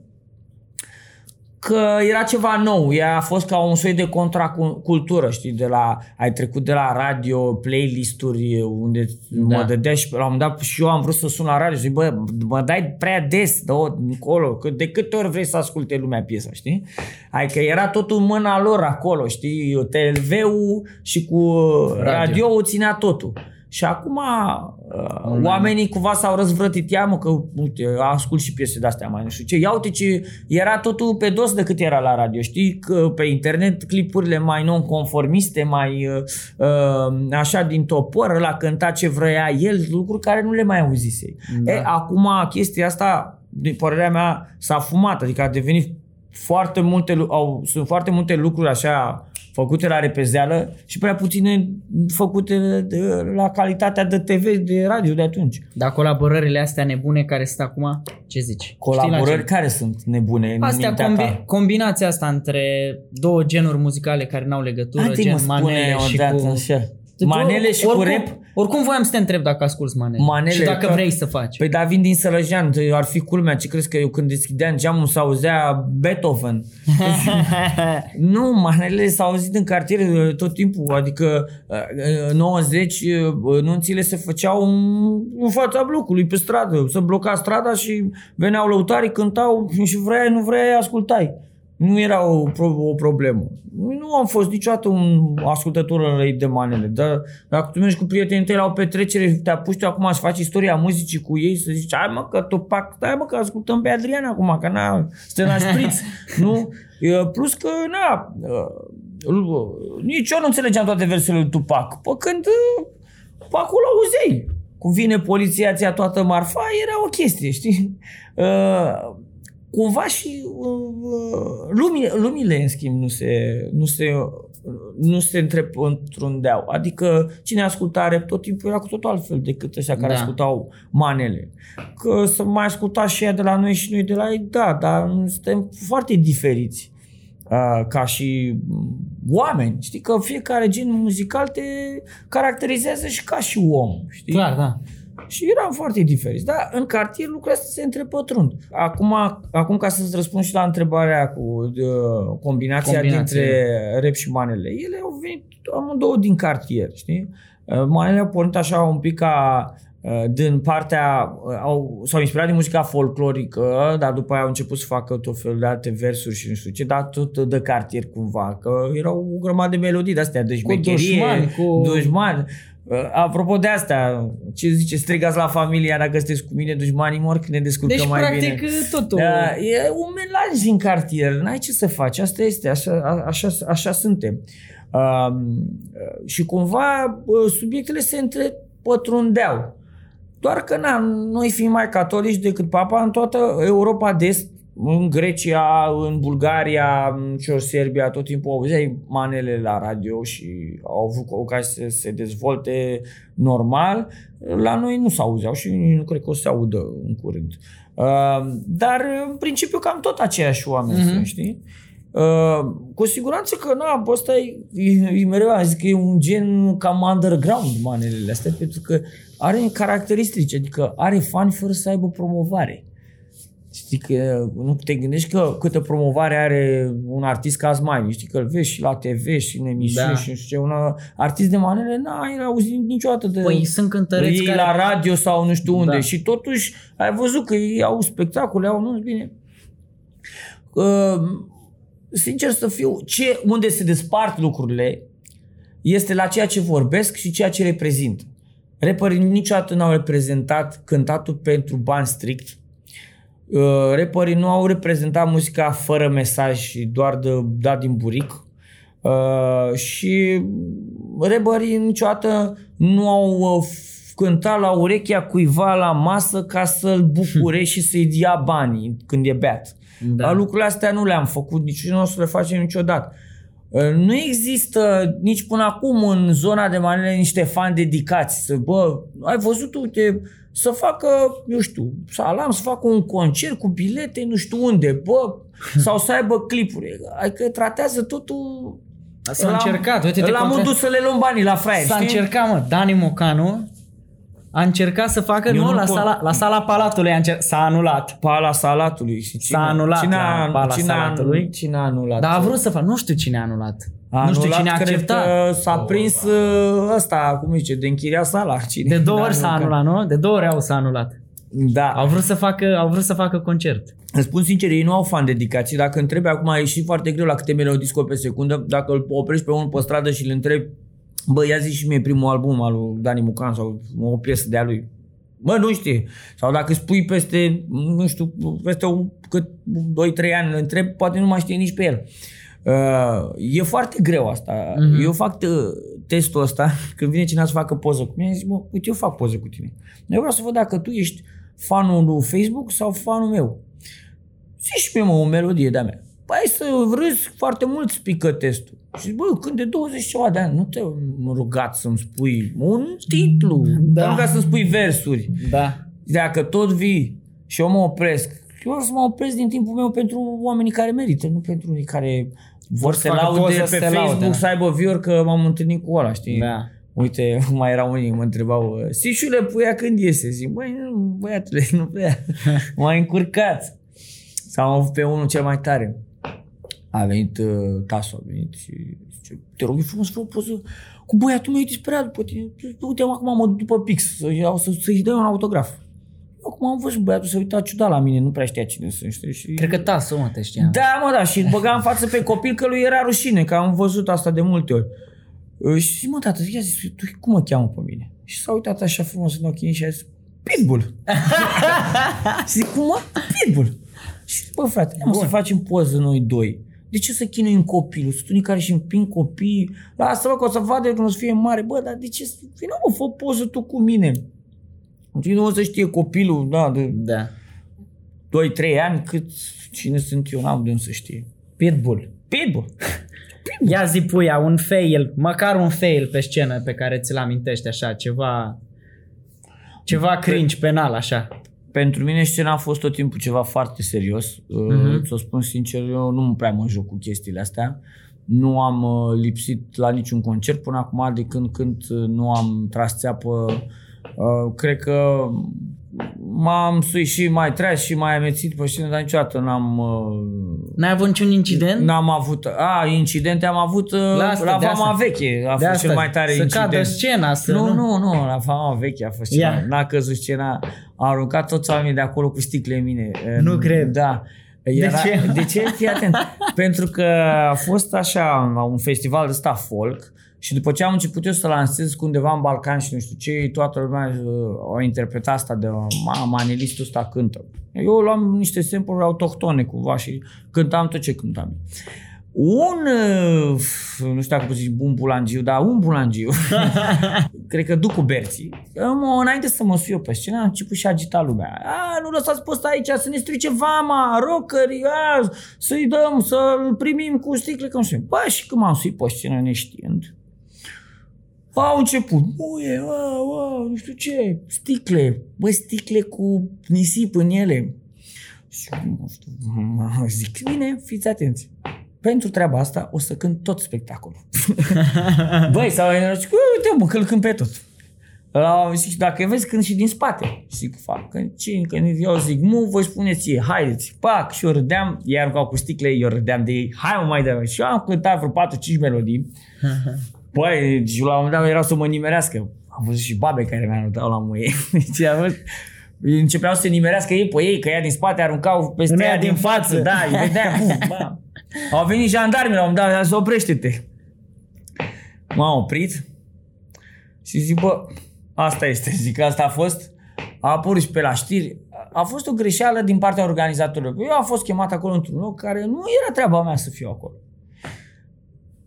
că era ceva nou. Ea a fost ca un soi de contracultură, știi, de la, ai trecut de la radio, playlist-uri unde da. mă dădea și la un moment dat și eu am vrut să sun la radio și zic, bă, mă dai prea des de încolo, că de câte ori vrei să asculte lumea piesa, știi? Adică era totul în mâna lor acolo, știi, TV-ul și cu radio, radio ținea totul. Și acum uh, oamenii cumva s-au răzvrătit, ia mă că uite, ascult și piese de-astea mai nu știu ce, ia uite ce era totul pe dos decât era la radio, știi, că pe internet clipurile mai non-conformiste, mai uh, uh, așa din topor, la cânta ce vrea el, lucruri care nu le mai auzise. Da. E, acum chestia asta, din părerea mea, s-a fumat, adică a devenit foarte multe, au, sunt foarte multe lucruri așa făcute la repezeală și prea puține făcute de, la calitatea de TV, de radio de atunci. Dar colaborările astea nebune care sunt acum, ce zici? Colaborări care sunt nebune Astea, combi- ta? combinația asta între două genuri muzicale care n-au legătură, Hai, gen manele și cu... Așa. Manele și oricum, cu rap? Oricum voiam să te întreb dacă asculti manele. manele și dacă că, vrei să faci. Păi da, vin din Sălăjean, ar fi culmea. Ce crezi că eu când deschideam geamul s auzea Beethoven? nu, manele s-au auzit în cartier uh, tot timpul. Adică uh, în 90 uh, nunțile se făceau în fața blocului, pe stradă. Se bloca strada și veneau lăutarii, cântau și vrei, nu vrei, ascultai. Nu era o, o problemă. Nu am fost niciodată un ascultător răi de manele, dar dacă tu mergi cu prietenii tăi la o petrecere și te apuci acum să faci istoria muzicii cu ei, să zici, hai mă că Tupac, stai mă că ascultăm pe Adrian acum, că na, Stena Spritz, nu? Plus că, na, nici eu nu înțelegeam toate versele lui Tupac. Pă când pe acolo auzeai. Cum vine poliția, ți toată marfa, era o chestie, știi? Uh, cumva și uh, uh lumile, lumile, în schimb, nu se, nu se nu se întrundeau. Adică cine asculta rap tot timpul era cu totul altfel decât ăștia care da. ascultau manele. Că să mai asculta și ea de la noi și noi de la ei, da, dar suntem foarte diferiți uh, ca și oameni. Știi că fiecare gen muzical te caracterizează și ca și om. Știi? Clar, da. Și eram foarte diferiți. Dar în cartier lucrurile astea se întrepătrund. Acum, acum ca să-ți răspund și la întrebarea cu de, uh, combinația, combinația dintre rap și manele. Ele au venit amândouă din cartier, știi? Uh, manele au pornit așa un pic ca uh, din partea, au, s-au inspirat din muzica folclorică, dar după aia au început să facă tot felul de alte versuri și nu știu ce, dar tot de cartier cumva, că erau o grămadă de melodii de astea, de cu dușmani, cu dușmani. Uh, apropo de asta, ce zice, strigați la familia dacă sunteți cu mine, dușmanii mor când ne descurcăm deci, mai practic, bine. Deci, totul. Da, e un melanj din cartier, n-ai ce să faci, asta este, așa, așa, așa suntem. Uh, și cumva uh, subiectele se întrepătrundeau. Doar că na, noi fiind mai catolici decât papa, în toată Europa de Est în Grecia, în Bulgaria, și în Serbia, tot timpul auzeai manele la radio și au avut ocazia să se dezvolte normal. La noi nu s-auzeau și nu cred că o să se audă în curând. Uh, dar, în principiu, cam tot aceiași oameni uh-huh. sunt, știi? Uh, cu siguranță că, na, ăsta e, e, e mereu, am zis că e un gen cam underground manelele astea, pentru că are caracteristici, adică are fani fără să aibă promovare. Știi că nu te gândești că câtă promovare are un artist ca Smiley, știi că îl vezi și la TV și în emisiuni da. și nu știu ce, un artist de manele, n-ai auzit niciodată de păi, sunt cântăreți ei care... la radio sau nu știu unde da. și totuși ai văzut că ei au spectacole, au nu bine. Uh, sincer să fiu, ce, unde se despart lucrurile este la ceea ce vorbesc și ceea ce reprezintă. Rapperii niciodată n-au reprezentat cântatul pentru bani strict, Uh, rapperii nu au reprezentat muzica fără mesaj și doar de dat din buric. Uh, și rapperii niciodată nu au uh, cântat la urechea cuiva la masă ca să-l bucure și să-i dea banii când e beat. Da. Lucrurile astea nu le-am făcut, nici nu o să le facem niciodată. Uh, nu există nici până acum în zona de manele niște fani dedicați. Să, bă, ai văzut, uite, să facă, eu știu, salam, să facă un concert cu bilete, nu știu unde, bă, sau să aibă clipuri. Adică tratează totul S-a încercat, uite La contra... modul să le luăm banii la fraier, S-a știi? încercat, mă, Dani Mocanu a încercat să facă, nu, nu la, sala, la sala Palatului a încercat, s-a anulat. Pala Salatului. Și cine, s-a anulat cine a, Pala cine Salatului. Cine a anulat? Dar a vrut să facă, nu știu cine a anulat. A nu știu cine a acceptat. Că s-a prins uh, ăsta, cum zice, de închiria sala. Cine de două ori s-a anulat, nu? De două ori au s-a anulat. Da. Au vrut să facă, au vrut să facă concert. Îți spun sincer, ei nu au fan dedicații. Dacă întrebi acum, a ieșit foarte greu la câte melodii pe secundă. Dacă îl oprești pe unul pe stradă și îl întrebi, bă, ia zi și mie primul album al lui Dani Mucan sau o piesă de a lui. Mă, nu știe. Sau dacă spui peste, nu știu, peste un, cât 2-3 ani îl întreb, poate nu mai știe nici pe el. Uh, e foarte greu asta. Uh-huh. Eu fac uh, testul ăsta când vine cineva să facă poză cu mine, zic, mă, uite, eu fac poză cu tine. Eu vreau să văd dacă tu ești fanul lui Facebook sau fanul meu. Zici și mie, mă, o melodie de-a mea. Păi să râzi foarte mult spică testul. Și bă, când de 20 ceva de ani, nu te rugat să-mi spui un titlu, da. nu să-mi spui versuri. Da. Dacă tot vii și eu mă opresc, eu vreau să mă opresc din timpul meu pentru oamenii care merită, nu pentru unii care vor să laude pe să Facebook laude, să aibă view că m-am întâlnit cu ăla, știi? Da. Uite, mai erau unii, mă întrebau, Sișule, puia când iese? Zic, băi, nu, băiatule, nu prea. M-a încurcat. Sau am avut pe unul cel mai tare a venit uh, Tasu, a venit și zice, te rog frumos, fă o poză cu băiatul meu, e disperat după tine. Uite, acum mă duc după pix, să iau, să, să-i dau un autograf. Acum am văzut băiatul să uita ciudat la mine, nu prea știa cine sunt, știi? Și... Cred că Tasu, mă, te știa. Da, mă, da, și îl băga în față pe copil că lui era rușine, că am văzut asta de multe ori. Uh, și zic, mă, tată, ia zis, tu cum mă cheamă pe mine? Și s-a uitat așa frumos în ochii și a zis, Pitbull. și zic, cum mă? Pitbull. Și zic, bă, frate, o să facem poză noi doi De ce să chinuim copilul? Sunt unii care și împing copii. Lasă-mă că o să vadă când o să fie mare. Bă, dar de ce? să- Vină mă, fă poză tu cu mine. Și nu o să știe copilul, da, de Da. 2-3 ani cât cine sunt eu, n-am de unde să știe. Pitbull. Pitbull. Ia zi puia, un fail, măcar un fail pe scenă pe care ți-l amintești așa, ceva ceva cringe penal așa. Pentru mine scena a fost tot timpul ceva foarte serios. Uh-huh. Ți-o spun sincer, eu nu prea mă joc cu chestiile astea. Nu am uh, lipsit la niciun concert până acum, de când când uh, nu am tras țeapă. Uh, cred că m-am suit și mai tras și mai amețit pe scenă, dar niciodată n-am... Uh, N-ai avut niciun incident? N-am avut... A, incidente am avut uh, La asta, la de Vama asta. Veche. A De fost cel asta, mai tare să incident. cadă scena, să Nu, nu, nu, la Vama Veche a fost Ia. ceva. N-a căzut scena. Au aruncat toți oamenii de acolo cu sticle în mine. Nu cred. Da. Era, ce? De ce? Fii atent. Pentru că a fost așa la un festival de ăsta folk și după ce am început eu să lansez cu undeva în Balcan și nu știu ce, toată lumea uh, a interpretat asta de mama, anelistul ăsta cântă. Eu luam niște sample autohtone cumva și cântam tot ce cântam. Un, uh, nu știu dacă pot zici bun bulangiu, dar un bulangiu, cred că Ducu Berții, mă, înainte să mă eu pe scenă, a început și a agita lumea. A, nu lăsați pe ăsta aici, să ne strice vama, rockeri, a, să-i dăm, să-l primim cu sticle, că nu știu. Bă, și când m-am suit pe scenă neștiind, au început, muie, wow, wow, nu știu ce, sticle, bă, sticle cu nisip în ele. Și nu știu, mă zic, bine, fiți atenți. Pentru treaba asta o să cânt tot spectacolul. Băi, sau zic, uite mă, că îl cânt pe tot. La, zic, dacă vezi, cânt și din spate. Zic, fac, că ce, că eu zic, mu, voi spuneți ei, haideți, pac, și eu râdeam, iar aruncau cu sticle, eu râdeam de ei, hai mă mai dă Și eu am cântat vreo 4-5 melodii. Băi, și la un moment dat erau să mă nimerească. Am văzut și babe care mi-au arătat la muie. Deci am văzut, începeau să se nimerească ei pe ei, că ea din spate aruncau peste În ea aia din din față. față. Da, îi vedea cum, bă. Au venit jandarmii la un moment dat, zis, oprește-te. M-am oprit și zic, bă, asta este, zic, asta a fost. A apărut și pe la știri. A fost o greșeală din partea organizatorilor. Eu am fost chemat acolo într-un loc care nu era treaba mea să fiu acolo.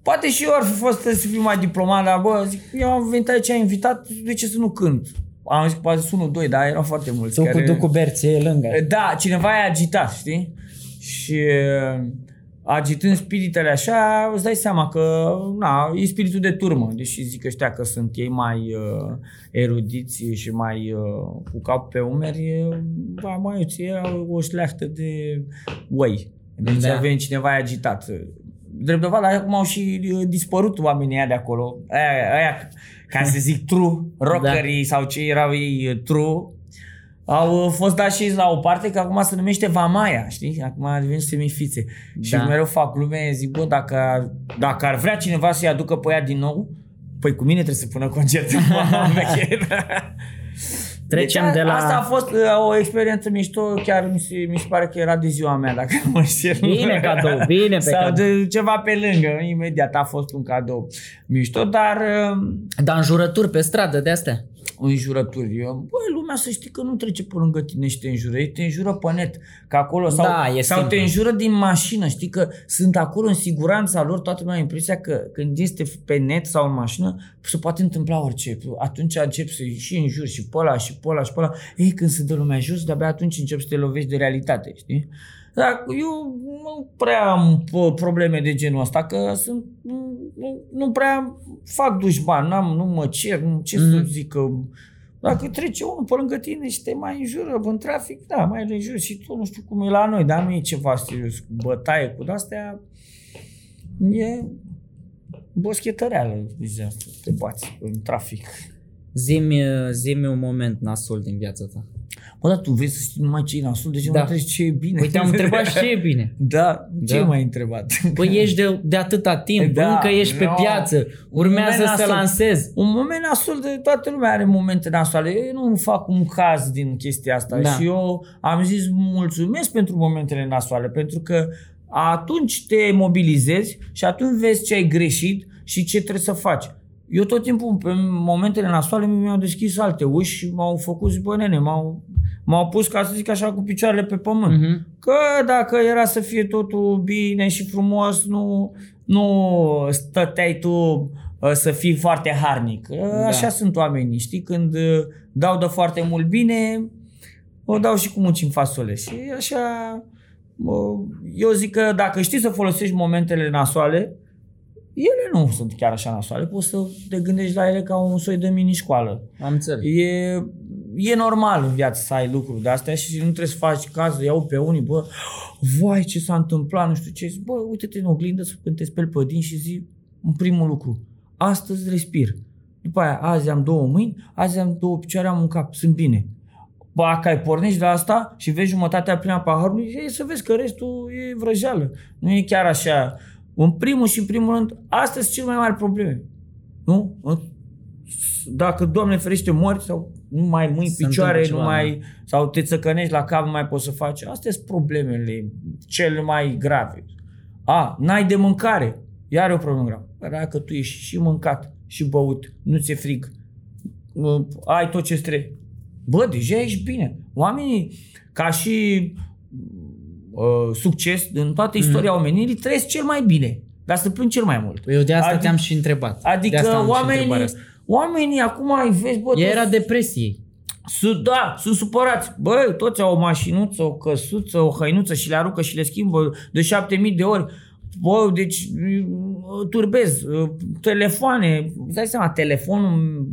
Poate și eu ar fi fost să fiu mai diplomat, dar bă, zic, eu am venit aici, am invitat, de ce să nu cânt? Am zis, poate sunt unul, doi, dar erau foarte mulți. Tu cu Ducu Berți e lângă. Da, cineva e agitat, știi? Și uh, agitând spiritele așa, îți dai seama că na, e spiritul de turmă, deși zic ăștia că sunt ei mai uh, erudiți și mai uh, cu cap pe umeri, uh, ba, mai ți au o șleachtă de oi. Deci Da. da. avem cineva agitat. Drept dovadă, acum au și uh, dispărut oamenii aia de acolo. Aia, aia ca să zic true, rockerii da. sau ce erau ei uh, true, au uh, fost dați și la o parte că acum se numește Vamaia, știi? Acum a devenit semifițe. Da. Și Da. mereu fac glume, zic, bă, dacă, ar- dacă ar vrea cineva să-i aducă pe ea din nou, păi cu mine trebuie să pună concert în Vama Veche. Trecem Deci a- de la- Asta a fost uh, o experiență mișto, chiar mi se, mi se pare că era de ziua mea, dacă nu mă înșel. Bine cadou, bine pe Sau cadou. de ceva pe lângă, imediat a fost un cadou mișto, dar uh, Dar înjurături pe stradă de astea. Înjurături. Eu, Băi, lumea să știi că nu trece pe lângă tine și te înjură. Ei te înjură pe net. Că acolo, sau, Da, e sau te simplu. înjură din mașină. Știi că sunt acolo în siguranța lor. Toată lumea are impresia că când este pe net sau în mașină, se poate întâmpla orice. Atunci începi să și înjuri și pe ăla și pe ăla și pe ăla. Ei, când se dă lumea jos, de-abia atunci începi să te lovești de realitate, știi? Dar eu nu prea am pă, probleme de genul ăsta, că sunt, nu, nu- nu prea fac dușman, n-am, nu mă cer, nu, ce mm. să zic că dacă trece unul pe lângă tine și te mai înjură în trafic, da, mai îl înjuri și tu, nu știu cum e la noi, dar nu e ceva serios, cu bătaie, cu de-astea, e boschetăreală, zice asta, te bați în trafic. Zimi, zimi un moment nasol din viața ta. Bă, dar tu vrei să știi numai ce e nasul, de ce Da. nu treci ce e bine? Păi te-am întrebat și ce e bine. Da, ce Da. m-ai întrebat? Păi ești de, de atâta timp, Da, încă ești pe no. piață, urmează moment să nasol. lansezi. Un moment nasol de toată lumea are momente nasoale. Eu nu fac un caz din chestia asta Da. și eu am zis mulțumesc pentru momentele nasoale, pentru că atunci te mobilizezi și atunci vezi ce ai greșit și ce trebuie să faci. Eu tot timpul, pe momentele nasoale, mi-au deschis alte uși și m-au făcut, zic, bă, nene, m-au, m-au pus, ca să zic așa, cu picioarele pe pământ. Mhm. Că dacă era să fie totul bine și frumos, nu, nu stăteai tu uh, să fii foarte harnic. Uh, Așa sunt oamenii, știi? Când uh, dau de foarte mult bine, o dau și cu muci în fasole. Și așa, uh, eu zic că dacă știi să folosești momentele nasoale, ele nu sunt chiar așa nasoale, poți să te gândești la ele ca un soi de mini-școală. Am înțeles. E, e normal în viață să ai lucruri de astea și nu trebuie să faci caz, iau pe unii, bă, vai ce s-a întâmplat, nu știu ce, zic, bă, uite-te în oglindă când te speli pe din și zi un primul lucru, astăzi respir. După aia, azi am două mâini, azi am două picioare, am un cap, sunt bine. Bă, dacă ai pornești de asta și vezi jumătatea plină a paharului, e să vezi că restul e vrăjeală. Nu e chiar așa. În primul și în primul rând, astea sunt cele mai mari probleme. Nu? Dacă, Doamne ferește, mori sau nu mai mâini, Se picioare, întâmplă nu ceva, mai, sau te țăcănești la cap, nu mai poți să faci. Astea sunt problemele cele mai grave. A, n-ai de mâncare. Iar e o problemă gravă. Dacă tu ești și mâncat și băut, nu ți-e frig, uh, ai tot ce trebuie. Bă, deja ești bine. Oamenii, ca și uh, succes în toată istoria omenirii, trăiesc cel mai bine. Dar se plâng cel mai mult. Păi eu de asta Adică- te-am și întrebat. de Adică asta am și oamenii, întrebarea asta. oamenii acum ai vezi, bă, Ea toți- era depresie. sunt, da, sunt supărați. Bă, toți au o mașinuță, o căsuță, o hăinuță și le aruncă și le schimbă de șapte mii de ori. Bă, deci turbez, telefoane, îți dai seama, telefonul,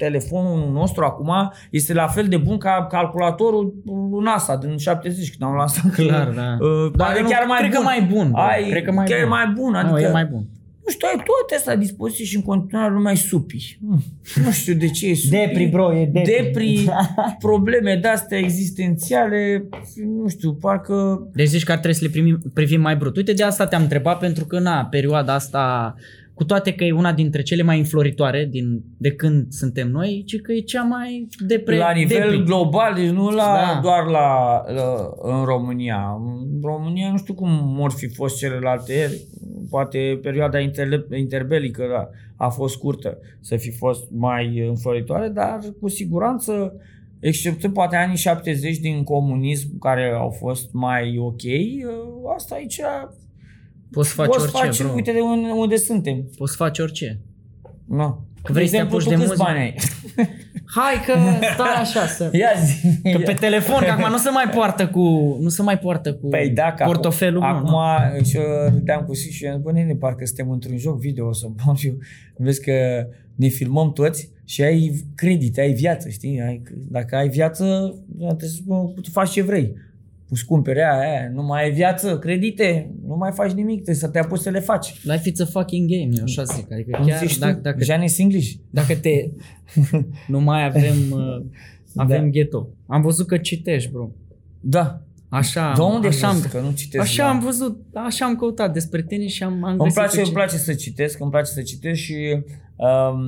telefonul nostru acum este la fel de bun ca calculatorul NASA din 70 când am lansat. Clar, da. Uh, Dar poate nu, chiar mai cred bun. că mai bun. bă. Ai, cred că mai chiar bun. mai bun. Adică, Nu, e mai bun. nu știu, ai toate astea la dispoziție și în continuare lumea e supi. Hmm, Nu știu de ce e supi. Depri, bro, e depri. Depri, probleme de-astea existențiale, nu știu, parcă... Deci zici că ar trebui să le primim, privim mai brut. Uite, de asta te-am întrebat, pentru că, na, perioada asta, cu toate că e una dintre cele mai înfloritoare din, de când suntem noi, ci că e cea mai depre, la nivel depri. global, deci nu la, Da. doar la, la, în România. În România nu știu cum vor fi fost celelalte ieri. Poate perioada interle- interbelică da, a fost scurtă să fi fost mai înfloritoare, dar cu siguranță, exceptând poate anii 70 din comunism, care au fost mai ok, asta aici Poți să faci poți orice, face, bro. uite de unde, unde suntem. Poți să faci orice. No. Că vrei să te exemplu, apuci tu de câți muzică? bani ai? Hai că stai așa să... Ia zi. Că pe telefon, că acum nu se mai poartă cu, nu se mai poartă cu Păi da, că portofelul. acum, nu, acum nu. și eu râdeam cu Sis și eu bă, nene, parcă suntem într-un joc video să și vezi că ne filmăm toți și ai credite, ai viață, știi? Ai, dacă ai viață, trebuie să tu faci ce vrei. Îți cumpere aia, aia, nu mai ai viață, credite, nu mai faci nimic, trebuie să te apuci să le faci. Life it's a fucking game, eu așa zic. Adică Cum chiar zici dacă, tu? dacă, Janis English. dacă te... nu mai avem... Uh, avem Da. ghetto. Am văzut că citești, bro. Da. Așa, De unde așa, ai am, văzut? Că nu citesc așa la- am văzut, așa am căutat despre tine și am, am Îmi găsit place, că îmi place să citesc, îmi place să citesc și um,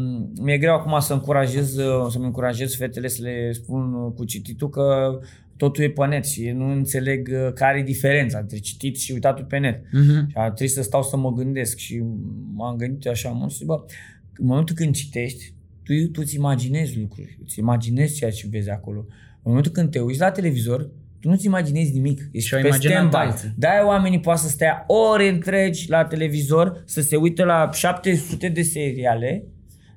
mi-e greu acum să încurajez, uh, să-mi încurajez fetele să le spun uh, cu cititul că totul e pe net și nu înțeleg uh, care e diferența între citit și uitatul pe net. Mhm. Și a trebuit să stau să mă gândesc și m-am gândit așa mult și zic, bă, în momentul când citești, tu, tu îți imaginezi lucruri, îți imaginezi ceea ce vezi acolo. În momentul când te uiți la televizor, tu nu-ți imaginezi nimic. Ești Și-au pe imaginat stand-by. alții. De-aia oamenii poate să stea ore întregi la televizor, să se uite la 700 de seriale,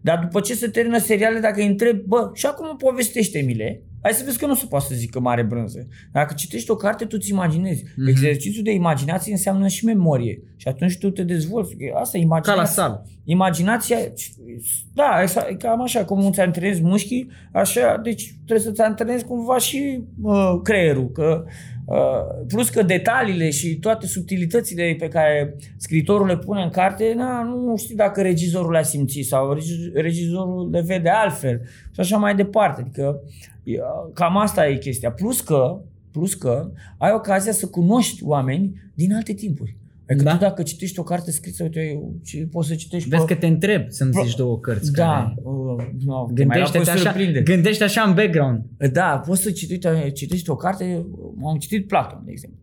dar după ce se termină seriale, dacă îi întreb, bă, și acum povestește-mi-le, hai să vezi că nu se poate să zică mare brânză. Dacă citești o carte, tu ți imaginezi. Mhm. Mm-hmm. Exercițiul de imaginație înseamnă și memorie. Și atunci tu te dezvolți. Asta e Ca imaginația. la sală. Imaginația, da, e cam așa, cum îți antrenezi mușchii, așa, deci trebuie să-ți antrenezi cumva și uh, creierul, că uh, plus că detaliile și toate subtilitățile pe care scritorul le pune în carte, na, nu știu dacă regizorul le-a simțit sau regi- regizorul le vede altfel și așa mai departe. Adică e, cam asta e chestia. Plus că, plus că ai ocazia să cunoști oameni din alte timpuri. Adică Da. da. tu dacă citești o carte scrisă, uite, eu, ce poți să citești Vezi pe- că te întreb să-mi Pro- zici două cărți. da, Care... uh, no, Gândește-te așa, surprinde. gândește așa în background. Da, poți să citești, citești o carte, am citit Platon, de exemplu.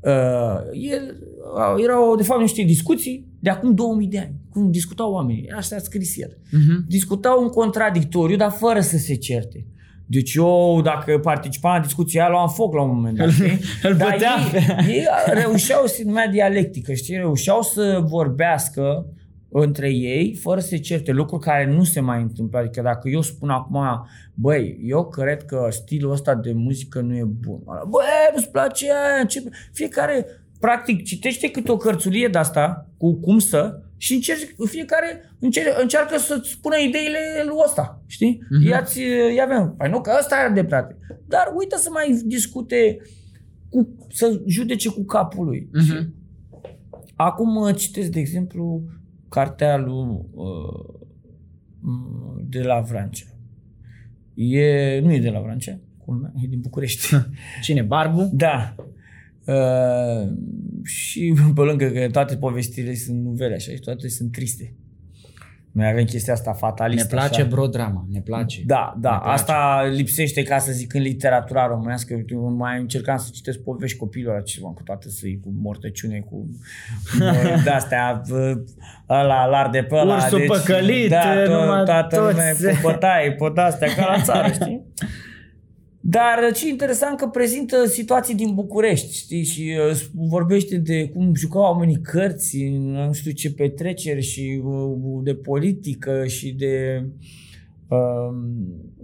Uh, el, uh, erau, de fapt, niște discuții de acum 2000 de ani. Cum discutau oamenii. Asta a scris el. Mhm. Discutau un contradictoriu, dar fără să se certe. Deci eu, dacă participam la discuția aia, luam foc la un moment dat. știi? îl Dar bătea. ei, ei reușeau să numea dialectică, știi? Reușeau să vorbească între ei fără să se certe, lucruri care nu se mai întâmplă. Adică dacă eu spun acum, băi, eu cred că stilul ăsta de muzică nu e bun. Ăla, Băi, nu-ți place aia? Ce... Fiecare, practic, citește câte o cărțulie de asta cu cum să și încerci, fiecare încerc, încearcă să-ți spună ideile lui ăsta, știi? Mhm. Uh-huh. Ia-ți, ia avem. Păi nu, că ăsta are dreptate. Dar uită să mai discute cu, să judece cu capul lui. Mhm. Acum uh, citesc, de exemplu, cartea lui uh, m, de la Vrancea. E, nu e de la Vrancea, culmea, e din București. Cine? Barbu? da. Uh, și pe lângă că toate povestirile sunt nuvele așa și toate sunt triste. Noi avem chestia asta Ne fatalistă. place așa. brodrama, ne place. Da, da, Ne place. asta lipsește ca să zic în literatura românească. Eu mai încercam să citesc povești copilor, ceva cu toate să cu mortăciune, cu de astea, ăla, lar de pe ăla. Ursul păcălit, da, numai to- toată toți. lumea cu bătaie, pe astea, ca la țară, știi? Dar ce interesant că prezintă situații din București, știi, și uh, vorbește de cum jucau oamenii cărți, nu știu ce petreceri și uh, de politică și de uh,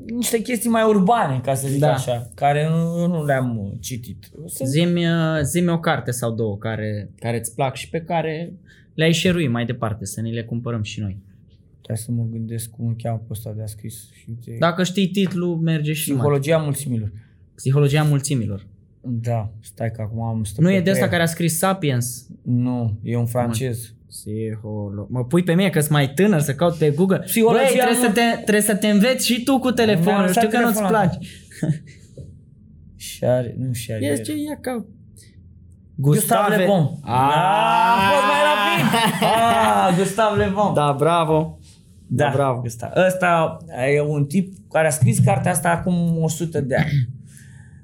niște chestii mai urbane, ca să zic Da. așa, care nu, eu nu le-am uh, citit. Să Zimi, zimi o carte sau două care, care îți plac și pe care le-ai șerui mai departe, să ni le cumpărăm și noi. Trebuie să mă gândesc cum îl cheamă pe ăsta de a scris. Și uite, Dacă știi titlul, merge și mai. Psihologia mulțimilor. Psihologia mulțimilor. Da, stai că acum am stă Nu pe e de asta creier. care a scris Sapiens? Nu, e un francez. Psiholo... Mă pui pe mine că sunt mai tânăr să caut pe Google. Psihologia Băi, trebuie, nu- să te, trebuie să te înveți și tu cu Mi-am telefonul. lăsat Știu că nu-ți telefonul. place. Shari, nu Shari. Ia ce ia ca... Gustav Le Bon. Ah, a fost mai rapid. Ah, Gustav Le Bon. Da, bravo. Da, Da, bravo. Gustav. Ăsta e un tip care a scris cartea asta acum 100 de ani.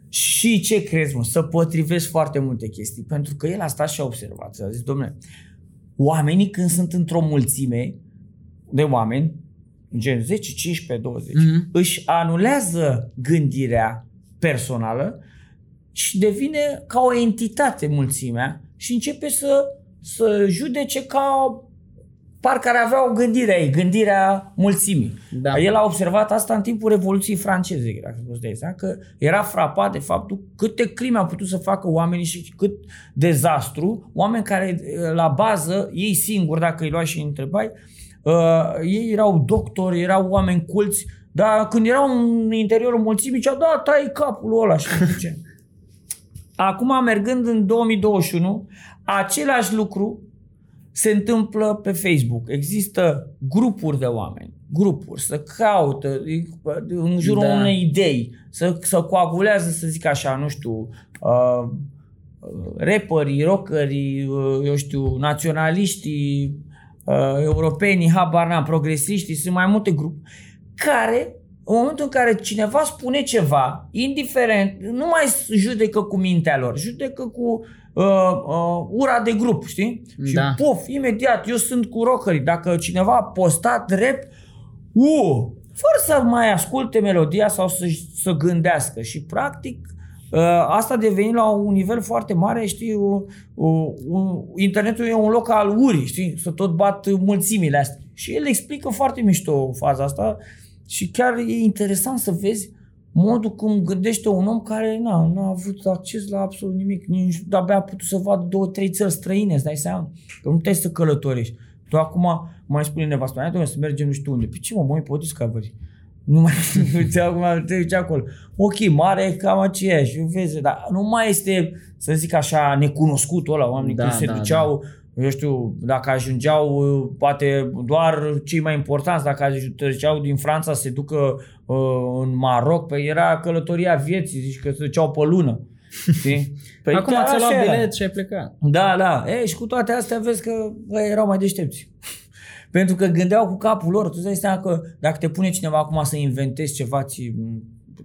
Și ce crezi, mă? Să potrivesc foarte multe chestii. Pentru că el a stat și a observat. A zis, domnule, oamenii când sunt într-o mulțime de oameni, gen 10, 15, 20, Mhm. își anulează gândirea personală și devine ca o entitate mulțimea și începe să, să judece ca parcă ar avea o gândire ei, gândirea mulțimii. Da. El a observat asta în timpul Revoluției franceze, dacă poți dai seama, că era frapat de faptul câte crime au putut să facă oamenii și cât dezastru, oameni care la bază, ei singuri, dacă îi luai și îi întrebai, uh, ei erau doctori, erau oameni culți, dar când erau în interiorul mulțimii, zicea, da, tai capul ăla și nu știu ce. Acum, mergând în 2021, același lucru se întâmplă pe Facebook. Există grupuri de oameni, grupuri, să caută în jurul Da. da. unei idei, să, să coagulează, să zic așa, nu știu, uh, uh, rapperii, rockerii, uh, eu știu, naționaliștii, uh, europenii, habar n-am, progresiștii, sunt mai multe grupuri care în momentul în care cineva spune ceva, indiferent, nu mai judecă cu mintea lor, judecă cu uh, uh, ura de grup, știi? Și Da. puf, imediat, eu sunt cu rockerii. Dacă cineva a postat rap, uh, fără să mai asculte melodia sau să, să gândească. Și practic uh, asta a devenit la un nivel foarte mare, știi, uh, uh, uh, internetul e un loc al urii, știi, să tot bat mulțimile astea. Și el explică foarte mișto faza asta și chiar e interesant să vezi modul cum gândește un om care n-a, n-a avut acces la absolut nimic, nici de-abia a putut să vadă două, trei țări străine, îți dai seama? Că nu trebuie să călătorești. Tu acum mai spune nevastă mea, "Dom'le, să mergem nu știu unde. Pe ce mă, mă, pe Discovery. Nu mai uite acum te duci acolo. Ok, mare e cam aceeași, vezi, dar nu mai este, să zic așa, necunoscutul ăla, oamenii Da, când se da, duceau, eu știu, dacă ajungeau poate doar cei mai importanți, dacă ajungeau din Franța să se ducă uh, în Maroc, pe era călătoria vieții, zici că se duceau pe lună. Știi? Păi Acum chiar ți-a așa luat era. bilet și ai plecat. Da, da. E, și cu toate astea vezi că bă, erau mai deștepți. Pentru că gândeau cu capul lor. Tu îți dai seama că dacă te pune cineva acum să inventezi ceva, ți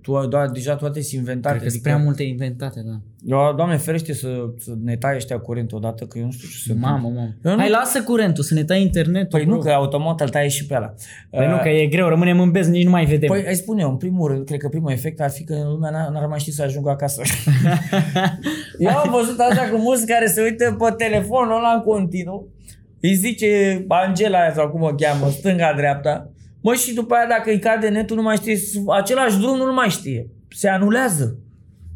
tu da, deja toate sunt inventate. Cred că sunt prea multe inventate, da. Eu, doamne ferește să, să ne tai ăștia curent odată, că eu nu știu ce să Mamă, mamă. Eu nu- Hai, lasă curentul, să ne tai internetul. Păi nu, bro. că automat îl taie și pe ăla. Păi nu, Uh, că e greu, rămânem în bez, nici nu mai vedem. Păi, ai spune eu, în primul rând, cred că primul efect ar fi că lumea n-ar, n-ar mai ști să ajungă acasă. eu am văzut așa cu mulți care se uită pe telefonul ăla în continuu, îi zice Angela aia sau cum o cheamă, stânga-dreapta, mă, și după aia dacă îi cade netul, nu mai știe, același drum nu mai știe. Se anulează.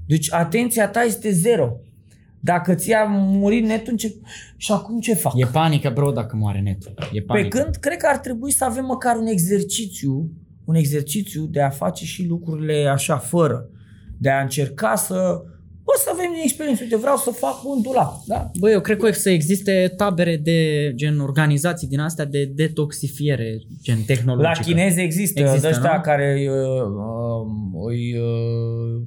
Deci atenția ta este zero. Dacă ți-a murit netul, ce... și acum ce fac? E panică, bro, dacă moare netul. E Pe panică. când cred că ar trebui să avem măcar un exercițiu, un exercițiu de a face și lucrurile așa fără, de a încerca să, bă, să avem din experiență. Uite, vreau să fac un dulap, da? Bă, eu cred că să existe tabere de gen organizații din astea de detoxifiere, gen La tehnologică. chinezi există, Există, există ăștia nu? care uh, uh, îi, uh,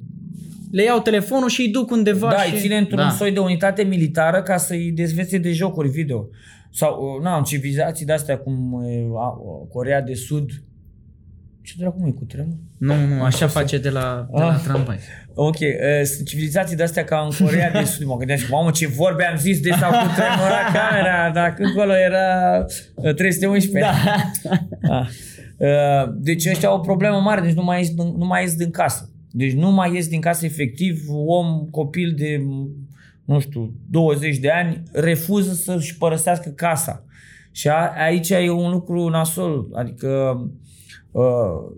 Le iau telefonul și îi duc undeva da, și... îi ține într-un da. soi de unitate militară ca să-i dezvețe de jocuri video. Sau, uh, na, în civilizații de-astea cum uh, uh, Corea de Sud, ce dracu mă e cu tremur? Nu, nu, așa face de la, de la Ah. tramvai. Ok, uh, sunt civilizații de-astea ca în Corea de Sud. Mă gândeam și, mamă, ce vorbe am zis de s-au cutremurat camera, dacă acolo era uh, 311. Da. Ah. Uh, Deci ăștia au o problemă mare, deci nu mai ies, din- nu mai ies din casă. Deci nu mai ies din casă efectiv, om, copil de, nu știu, 20 de ani, refuză să-și părăsească casa. Și a, aici e un lucru nasol, adică uh,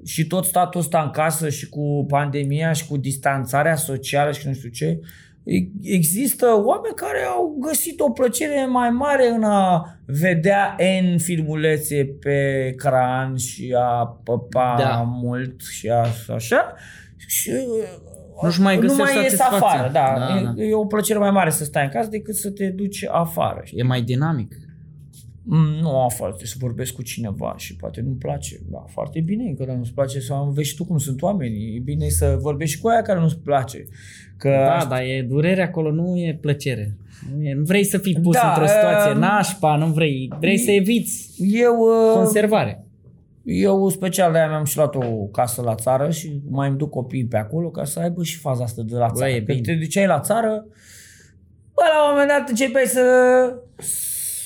și tot statul ăsta în casă și cu pandemia și cu distanțarea socială și nu știu ce, e- există oameni care au găsit o plăcere mai mare în a vedea N filmulețe pe ecran și a păpa Da. da. mult și a, așa și Nu-și mai nu găsești mai ies satisfacția. afară, da. Da, e, da. e o plăcere mai mare să stai în casă decât să te duci afară. știi? E mai dinamic. Mm, Nu afară, trebuie să vorbesc cu cineva și poate nu-mi place. Da, foarte bine, că nu-ți place să înveți și tu cum sunt oamenii. E bine să vorbești și cu aia care nu-ți place. Că Da, dar e durere acolo, nu e plăcere. Nu, e, nu vrei să fii pus Da, într-o situație um, nașpa, nu vrei. Vrei să eviți eu, uh, conservare. eu special de aia mi-am și luat o casă la țară și mai îmi duc copiii pe acolo ca să aibă și faza asta de la Bă, țară. e Că bine. te duceai la țară, bă, la un moment dat începeai să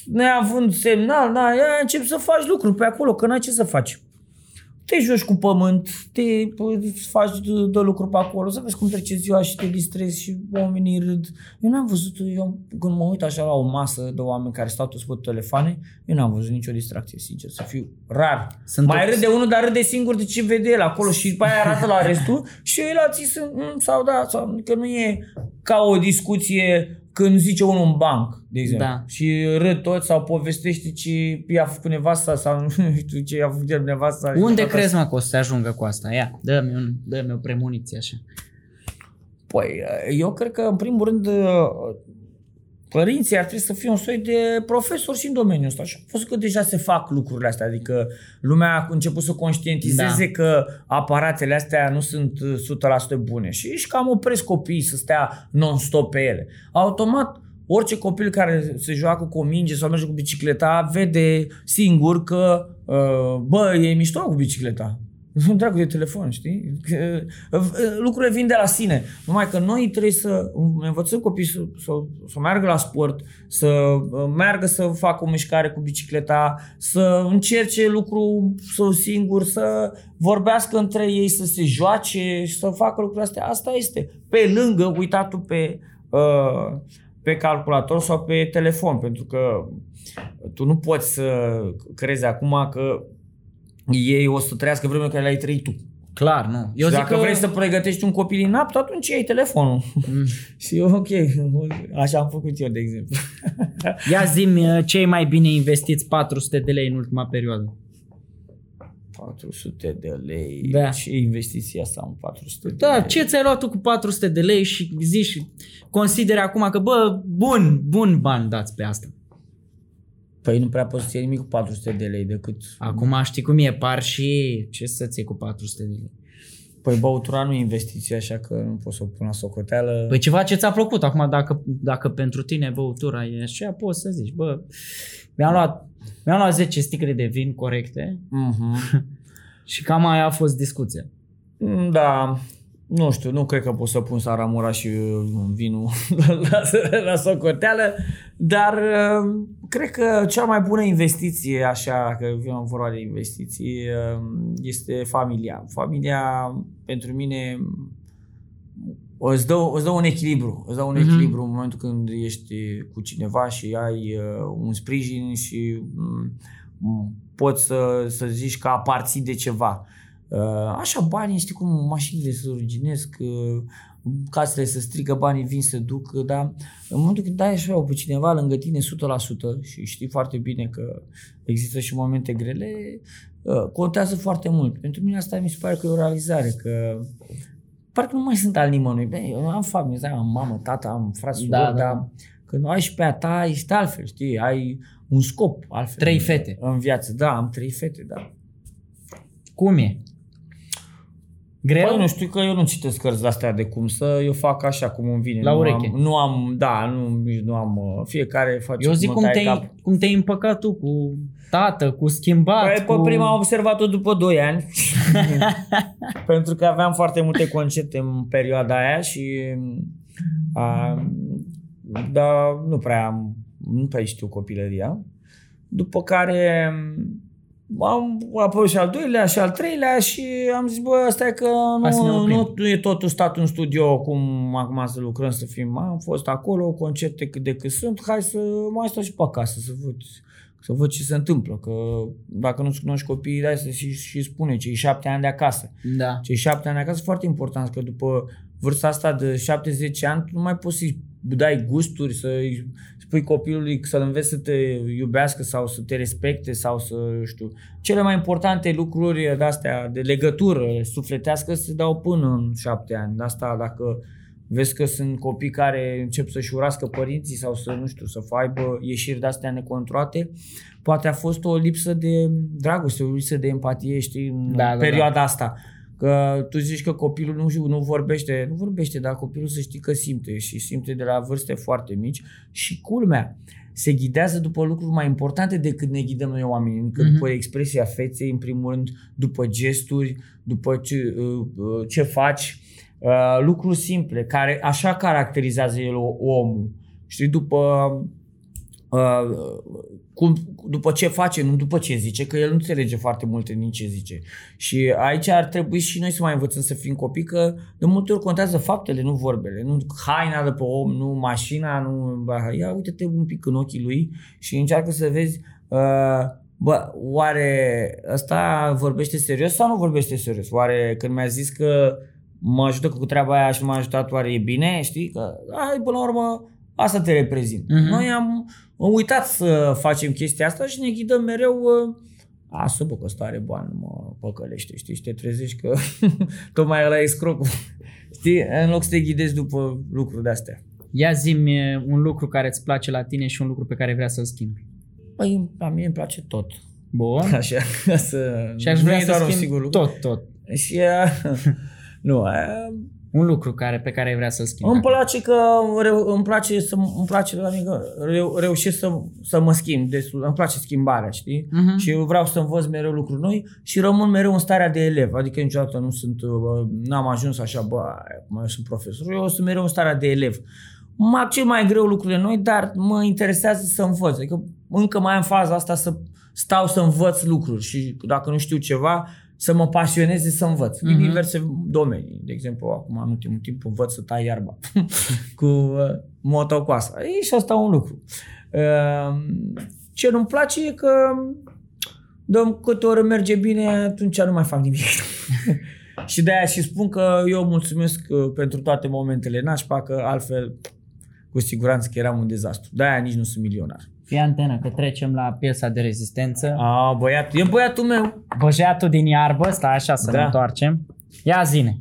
neavând semnal, da, ia, începi să faci lucruri pe acolo, că n-ai ce să faci. Te joci cu pământ, te faci de, de lucruri pe acolo, să vezi cum trece ziua și te distrezi și oamenii râd. Eu n-am văzut, eu când mă uit așa la o masă de oameni care stau toți pe telefoane, eu n-am văzut nicio distracție, sincer, să fiu rar. Sunt Mai toți- râde unul, dar râde singur de ce vede el acolo și după aia arată la restul și ei la ți sunt, "Mm, sau da, sau că nu e ca o discuție când zice unul în banc, de exemplu. Da. Și râd toți sau povestește ce i-a făcut nevasta sau nu știu ce i-a făcut el nevasta. și Unde toată crezi, mă, că o să se ajungă cu asta? Ia, dă-mi, un, dă-mi o premoniție așa. Păi, eu cred că, în primul rând, părinții ar trebui să fie un soi de profesori și în domeniul ăsta. Și am văzut că deja se fac lucrurile astea, adică lumea a început să conștientizeze Da. că aparatele astea nu sunt uh, 100% bune și își cam opresc copiii să stea non-stop pe ele. Automat, orice copil care se joacă cu o minge sau merge cu bicicleta vede singur că, uh, bă, e mișto cu bicicleta. Nu dracu de telefon, știi? Că, uh, lucrurile vin de la sine. Numai că noi trebuie să învățăm copiii să, să, să meargă la sport, să uh, meargă să facă o mișcare cu bicicleta, să încerce lucru să singur, să vorbească între ei, să se joace și să facă lucrurile astea. Asta este. Pe lângă uitatul pe, uh, pe calculator sau pe telefon, pentru că tu nu poți să crezi acum că ei o să trăiască vremea care le-ai trăit tu. Clar, nu. Eu Eu și zic dacă că... vrei să pregătești un copil inapt, atunci iei telefonul. Mm. și eu, ok, așa am făcut eu, de exemplu. Ia zi cei mai bine investiți 400 de lei în ultima perioadă. 400 de lei. Da. Ce investiția asta în 400 de Da, lei? ce ți-ai luat tu cu 400 de lei și zici, consideri acum că, bă, bun, bun bani dați pe asta. Păi nu prea poți să iei nimic cu 400 de lei decât... Acum știi cum e, par și ce să-ți iei cu 400 de lei. Păi băutura nu e investiție, așa că nu poți să o pun la socoteală. Păi ceva ce ți-a plăcut. Acum dacă, dacă pentru tine băutura e așa, poți să zici, bă, mi-am luat, mi-am luat 10 sticle de vin corecte Mhm. și cam aia a fost discuția. Da, nu știu, nu cred că pot să pun Saramura și uh, vinul la, la socoteală, dar uh, cred că cea mai bună investiție, așa că vine vorba de investiții, uh, este familia. Familia, pentru mine, îți dă, îți dă un echilibru. Îți dă un mm-hmm. echilibru în momentul când ești cu cineva și ai un sprijin și um, poți să, să zici că aparții de ceva. Uh, așa banii, știi cum mașinile se ruginesc, uh, casele se strică, banii vin să duc, dar în momentul când dai așa pe cineva lângă tine 100% și știi foarte bine că există și momente grele, uh, contează foarte mult. Pentru mine asta mi se pare că e o realizare, că parcă nu mai sunt al nimănui. Bine, eu am familie, am mamă, tata, am frați, da, da. dar când ai și pe a ta, ești altfel, știi, ai un scop altfel. Trei fete. În viață, da, am trei fete, da. Cum e? Greu? Păi nu știu că eu nu citesc cărți astea de cum să, eu fac așa cum îmi vine. La ureche. Nu am, nu am da, nu, nu am, uh, fiecare face Eu zic cum te-ai, cap. cum te-ai împăcat tu cu tată, cu schimbat. Păi, cu... pe prima am observat-o după 2 ani. Pentru că aveam foarte multe concepte în perioada aia și a, dar nu prea am, nu prea știu copilăria. După care am apoi și al doilea și al treilea și am zis, bă, asta e că nu, nu, nu e totul stat în studio cum acum să lucrăm, să fim. Am fost acolo, concerte cât de cât sunt, hai să mai stau și pe acasă, să văd, să văd ce se întâmplă. Că dacă nu-ți cunoști copiii, dai să și, și spune cei șapte ani de acasă. Da. Cei șapte ani de acasă foarte important, că după vârsta asta de 70 ani, nu mai poți să-i dai gusturi, să-i spui copilului să-l înveți să te iubească sau să te respecte sau să, știu, cele mai importante lucruri de astea, de legătură sufletească se dau până în șapte ani. De asta dacă vezi că sunt copii care încep să-și urască părinții sau să, nu știu, să aibă ieșiri de astea necontrolate, poate a fost o lipsă de dragoste, o lipsă de empatie, știi, în da, perioada da, da. asta. Că tu zici că copilul nu, nu vorbește, nu vorbește, dar copilul să știi că simte și simte de la vârste foarte mici și culmea, se ghidează după lucruri mai importante decât ne ghidăm noi oamenii, încă mm-hmm. după expresia feței, în primul rând, după gesturi, după ce, uh, uh, ce faci, uh, lucruri simple, care așa caracterizează el omul. Știi, după cum, după ce face, nu după ce zice, că el nu înțelege foarte multe din ce zice. Și aici ar trebui și noi să mai învățăm să fim copii, că de multe ori contează faptele, nu vorbele. Nu haina de pe om, nu mașina, nu... Ia uite-te un pic în ochii lui și încearcă să vezi uh, Bă, oare ăsta vorbește serios sau nu vorbește serios? Oare când mi-a zis că mă ajută cu treaba aia și m-a ajutat, oare e bine? Știi? Că, hai, până la urmă, asta te reprezint. Uh-huh. Noi am am uitat să facem chestia asta și ne ghidăm mereu uh, a, să bă, că ăsta are bani, mă păcălește, știi, și te trezești că tocmai ăla e scrocul. știi, în loc să te ghidezi după lucruri de-astea. Ia zi un lucru care îți place la tine și un lucru pe care vrea să-l schimbi. Păi, la mine îmi place tot. Bun. Așa, să... Și aș vrea să schimb tot, tot. Și, nu, un lucru care, pe care ai vrea să-l schimbi. Îmi place că reu, îmi place să îmi place la mine că reu, reușesc să, să mă schimb, destul, îmi place schimbarea, știi? Uh-huh. Și eu vreau să învăț mereu lucruri noi și rămân mereu în starea de elev, adică niciodată nu sunt n-am ajuns așa, bă, mai sunt profesor, eu sunt mereu în starea de elev. Mă accept mai greu lucrurile noi, dar mă interesează să învăț. Adică încă mai am faza asta să stau să învăț lucruri și dacă nu știu ceva, să mă pasioneze să învăț. Mm-hmm. În mhm. diverse domenii. De exemplu, acum în ultimul timp învăț să tai iarba cu uh, motocoasa. E și asta un lucru. Uh, ce nu-mi place e că dăm câte ori merge bine, atunci nu mai fac nimic. și de aia și spun că eu mulțumesc uh, pentru toate momentele nașpa, că altfel cu siguranță că eram un dezastru. De aia nici nu sunt milionar. Fii antenă că trecem la piesa de rezistență. A, băiatul, e băiatul meu. Băjatul din iarbă, stai așa să da. ne întoarcem. Ia zine.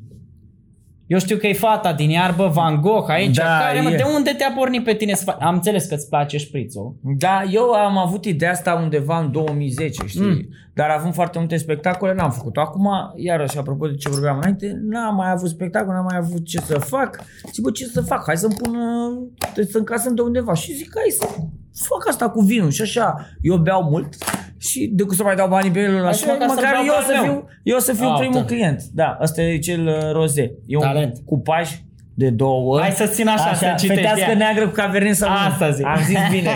Eu știu că e fata din iarbă, Van Gogh aici. Da, care, mă, de unde te-a pornit pe tine să faci? Am înțeles că îți place șprițul. Da, eu am avut ideea asta undeva în 2010, știi? Mm. Dar având foarte multe spectacole, n-am făcut. Acum, iarăși, apropo de ce vorbeam înainte, n-am mai avut spectacol, n-am mai avut ce să fac. Și bă, ce să fac? Hai să-mi pun, să încasăm de undeva. Și zic, hai să fac asta cu vinul. Și așa, eu beau mult și de cum să mai dau banii pe el la Așa, măcar să-l măcar beau eu pe să, al meu. fiu, eu să fiu Ah, primul da. client. Da, ăsta e cel uh, roze. E un Talent. cupaj de două ori. Hai să țin așa, să citești, Fetească ia. neagră cu cavernin sau Asta zic. Am zis bine.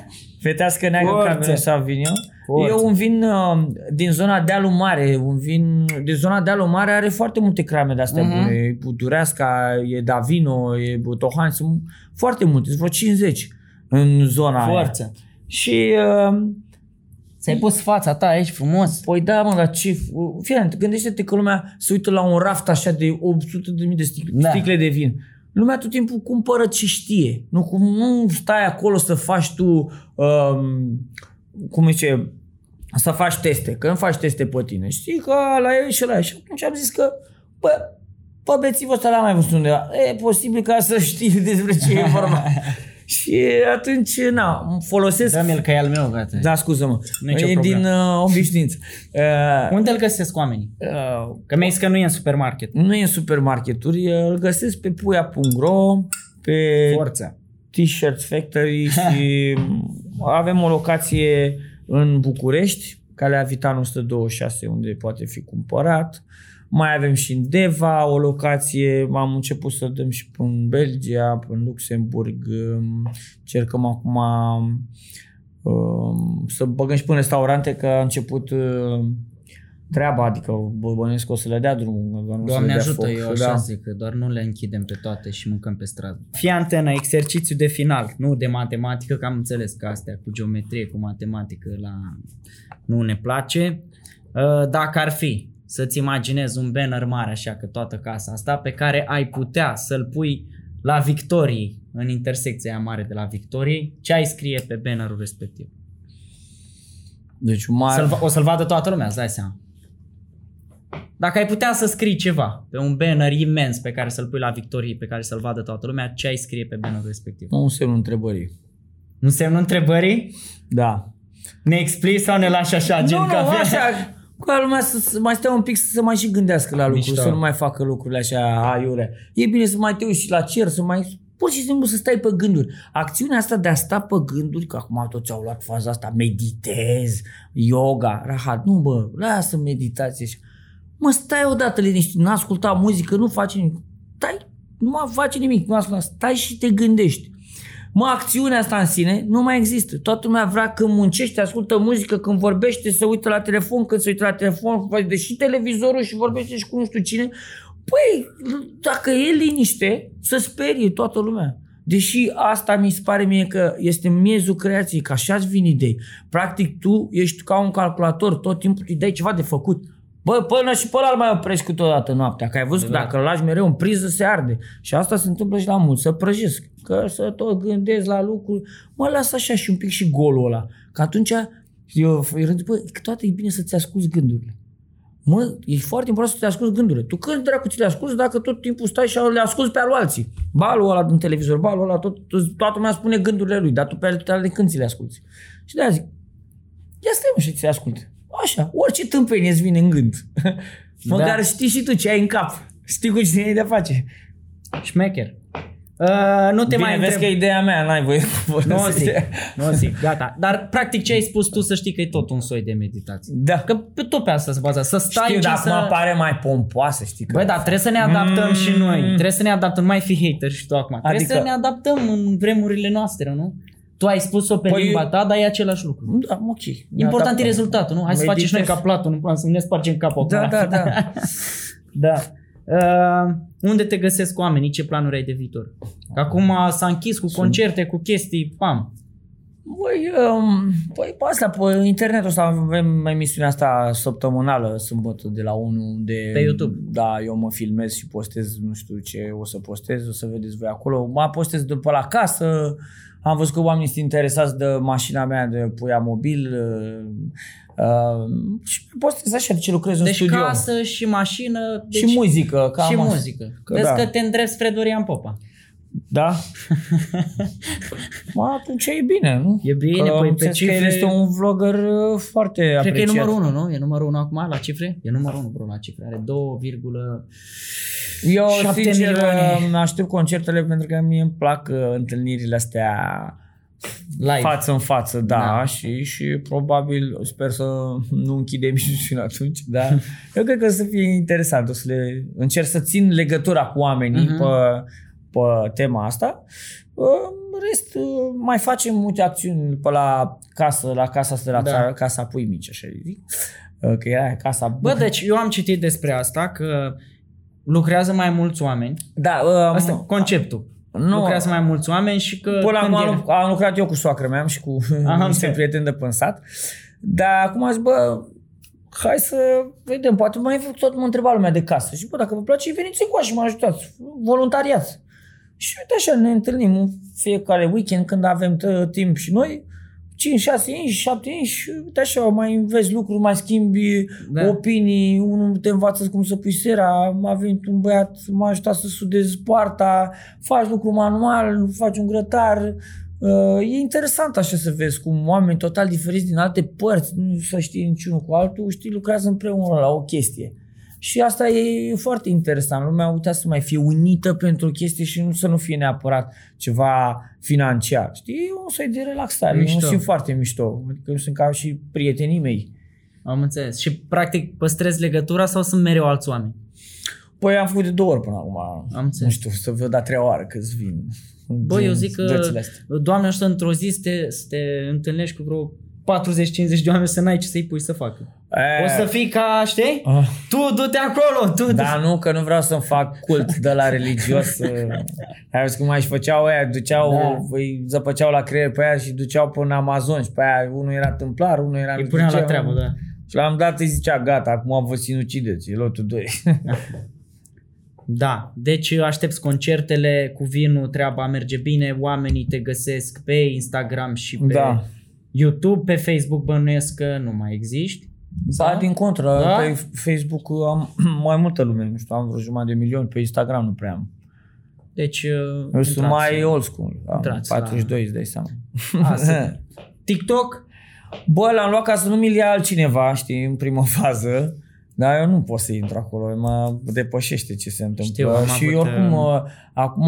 Fetească neagră cu Forță. cavernin sau vin Forță. E un vin uh, din zona dealul mare, un vin din zona dealul mare are foarte multe crame de astea Mhm. bune. E Butureasca, e Davino, e Butohan, sunt foarte multe, sunt vreo 50 în zona aia. Forță. Și uh, Ți-ai pus fața ta aici frumos. Păi da, mă, dar ce... Fii gândește-te că lumea se uită la un raft așa de 800 de mii de sticle, Da. sticle de vin. Lumea tot timpul cumpără ce știe. Nu, cum, nu stai acolo să faci tu, um, cum zice, să faci teste. Că nu faci teste pe tine. Știi că la e și la e. Și atunci am zis că, bă, pe bețivul ăsta l-am mai văzut undeva. E posibil ca să știi despre ce e vorba. și atunci, na, folosesc... Dă-mi-l că e al meu, gata. Da, scuză-mă. Nicio e problemă. din uh, obișnuință. Uh, Unde îl găsesc oamenii? uh, Că mi-ai zis că nu e în supermarket. nu e în supermarketuri, îl găsesc pe puia.ro, pe Forță. T-Shirt Factory și avem o locație în București, Calea Vitan 126, unde poate fi cumpărat. Mai avem și în Deva o locație, am început să dăm și până în Belgia, până în Luxemburg. um, Cercăm acum um, să băgăm și până în restaurante, că a început uh, treaba, adică bă- bănuiesc că o să le dea drumul. doar nu o să Doamne le dea ajută, foc. eu așa Da. zic, că doar nu le închidem pe toate și mâncăm pe stradă. Fii antenă, exercițiu de final, nu de matematică, că am înțeles că astea cu geometrie, cu matematică la... nu ne place. Uh, Dacă ar fi să-ți imaginezi un banner mare așa că toată casa asta pe care ai putea să-l pui la Victoriei, în intersecția aia mare de la Victoriei, ce ai scrie pe bannerul respectiv? Deci un mare... Să-l, va- o să-l vadă toată lumea, îți dai seama. Dacă ai putea să scrii ceva pe un banner imens pe care să-l pui la Victorie, pe care să-l vadă toată lumea, ce ai scrie pe bannerul respectiv? Un semnul întrebării. Nu semnul întrebării? Da. Ne explici sau ne lași așa, gen nu, nu, cafea? așa, ca lumea să, să mai stea un pic să se mai și gândească la lucruri, Mișto. să nu mai facă lucrurile așa aiure. E bine să mai te uiți și la cer, să mai pur și simplu să stai pe gânduri. Acțiunea asta de a sta pe gânduri, că acum toți au luat faza asta, meditez, yoga, rahat, nu bă, lasă meditație și Mă, stai odată liniștit, nu asculta muzică, nu faci nimic. Stai, nu mai face nimic, nu asculta, stai și te gândești. Mă, acțiunea asta în sine nu mai există. Toată lumea vrea când muncește, ascultă muzică, când vorbește, să uită la telefon, când se uită la telefon, vede și televizorul și vorbește și cu nu știu cine. Păi, dacă e liniște, să sperie toată lumea. Deși asta mi se pare mie că este miezul creației, că așa-ți vin idei. Practic tu ești ca un calculator, tot timpul îi dai ceva de făcut. Bă, până și pe ăla îl mai oprești câteodată noaptea, că ai văzut că dacă îl lași mereu în priză se arde. Și asta se întâmplă și la mulți, să prăjesc. Că să tot gândesc la lucruri, mă las așa și un pic și golul ăla. Că atunci eu îi rând, bă, câteodată e bine să-ți asculti gândurile. Mă, e foarte important să te asculti gândurile. Tu când dracu ți le asculti dacă tot timpul stai și le asculti pe al alții? Balul ăla din televizor, balul ăla, tot, tot, toată lumea spune gândurile lui, dar tu pe ale când ți le asculti? Și de-aia zic, ia stai mă și ți le asculti. Așa, orice tâmpenie îți vine în gând. Măcar Da. știi și tu ce ai în cap. Știi cu cine ai de face. Șmecher. Uh, nu te Bine, mai vezi întreb. că e ideea mea, n-ai voie să Nu o folosești. zic, nu o zic, gata. Dar practic ce ai spus tu să știi că e tot un soi de meditație. Da. Că pe tot pe asta se bazează. Să stai Știu, și dar să... acum pare mai pompoasă, știi că... Băi, dar trebuie să ne adaptăm Mm. și noi. Trebuie să ne adaptăm. Nu mai fi hater și tu acum. Trebuie Adică- să ne adaptăm în vremurile noastre, nu? Tu ai spus-o pe Păi- limba ta, dar e același lucru. Da, ok. Important adaptăm. e rezultatul, nu? Hai să facem și noi ca Meditez. Platon, în plan să ne spargem capul Da, acum. da, da. da. Uh, unde te găsesc oamenii? Ce planuri ai de viitor? Că acum s-a închis cu concerte, cu chestii, pam. Băi, um, păi pe asta, pe internetul ăsta avem emisiunea asta săptămânală, sâmbătă de la 1 de... Pe YouTube. Da, eu mă filmez și postez, nu știu ce o să postez, o să vedeți voi acolo. Mă postez după la casă, am văzut că oamenii sunt interesați de mașina mea de puia mobil uh, uh, și postez așa de ce lucrez în Deci studio. casă și mașină deci și muzică. Cam și asta. muzică. Că Vezi da. că te îndrepți spre Dorian Popa. Da? Mă, atunci e bine, nu? E bine, că păi, am pe înțeles că cifre- el este un vlogger uh, foarte Cred apreciat. că e numărul 1, nu? E numărul 1 acum la cifre? E numărul 1, bro, la cifre. Are 2, Eu, Șapte sincer, milioane. uh, aștept concertele pentru că mie îmi plac uh, întâlnirile astea Live. față în față, da, Da. Și, și probabil sper să nu închidem și până atunci, dar eu cred că o să fie interesant, o să le încerc să țin legătura cu oamenii Mhm. pe, pe tema asta. În rest, mai facem multe acțiuni pe la casă, la casa asta de la Da. țară, casa pui mici, așa îi zic. Că era casa... Bă, deci eu am citit despre asta că lucrează mai mulți oameni. da, um, Asta e conceptul. nu, Lucrează mai mulți oameni și că Până când acum ele- am, am lucrat eu cu soacră mea și cu Aha, niște înțeleg. prieteni de pânsat. Dar acum am zis, bă, hai să vedem, poate mai tot mă întreba lumea de casă. Și bă, dacă vă place, veniți încoace și mă ajutați. Voluntariat. Și uite așa, ne întâlnim în fiecare weekend când avem t- timp și noi. 5, 6 inși, 7 inși și uite așa, mai înveți lucruri, mai schimbi Da. da. opinii, unul te învață cum să pui sera, a venit un băiat, m-a ajutat să sudez poarta, faci lucru manual, faci un grătar. Uh, E interesant așa să vezi cum oameni total diferiți din alte părți, nu să știi niciunul cu altul, știi, lucrează împreună la o chestie. Și asta e foarte interesant. Lumea a uitat să mai fie unită pentru o chestie și nu să nu fie neapărat ceva financiar. Știi, e un soi de relaxare. Mișto. Mișto. Eu simt foarte mișto. Adică sunt ca și prietenii mei. Am înțeles. Și practic păstrezi legătura sau sunt mereu alți oameni? Păi am făcut de două ori până acum. Am înțeles. Nu știu, să văd a treia oară câți vin. Bă, din eu zic că, dățile astea. doamne ajută, într-o zi să te, să te întâlnești cu vreo 40-50 de oameni să n-ai ce să-i pui să facă. E, O să fii ca, știi? ah. Tu du-te acolo, tu Da, nu, că nu vreau să-mi fac cult de la religios. uh, Ai văzut cum mai și făceau aia, duceau, Da. da. îi zăpăceau la creier pe aia și duceau până în Amazon și pe aia unul era tâmplar, unul era... Îi punea la ducea, treabă, da. Și la un dat îi zicea, gata, acum vă sinucideți, e lotul 2. Da, deci aștepți concertele cu vinul, treaba merge bine, oamenii te găsesc pe Instagram și pe Da. YouTube, pe Facebook bănuiesc că nu mai existi. Da, din contră, Da? da? pe Facebook am mai multă lume, nu știu, am vreo jumătate de milion, pe Instagram nu prea am. Deci, uh, Eu sunt intrați. mai old school, am Intrați la- 42, îți dai seama. Asta. TikTok? Bă, l-am luat ca să nu mi-l ia altcineva, știi, în prima fază. Dar eu nu pot să intru acolo, mă depășește ce se întâmplă. Știu, am și avut, oricum, uh, uh, acum,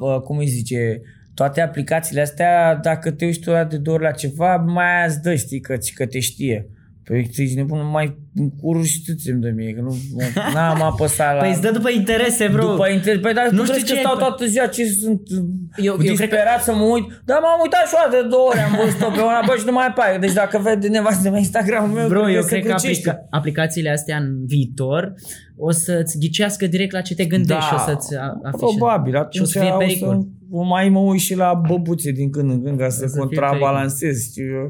uh, cum îi zice, toate aplicațiile astea, dacă te uiți tu de două ori la ceva, mai aia îți dă, știi, că, că te știe. Păi tu ești nebun, mai curul și tu ți-mi dă mie, că nu, n-am apăsat la... Păi îți dă după interese, bro. După inter... Păi dar Nu nu știu știu ce- că stau toată ziua ce sunt Eu- eu, eu cred disperat să mă uit. Dar m-am uitat și o dată de două ori, am văzut-o pe una, bă, și nu mai apare. Deci dacă vede nevastă de pe Instagram meu, Bro, eu se cred că crucește. aplica- aplicațiile astea în viitor o să-ți ghicească direct la ce te gândești și o să-ți a- afișeze. Probabil, Și o atunci să fie o pericol. să o mai mă uit și la băbuțe din când în când ca să, să fie contrabalancez. Știu eu.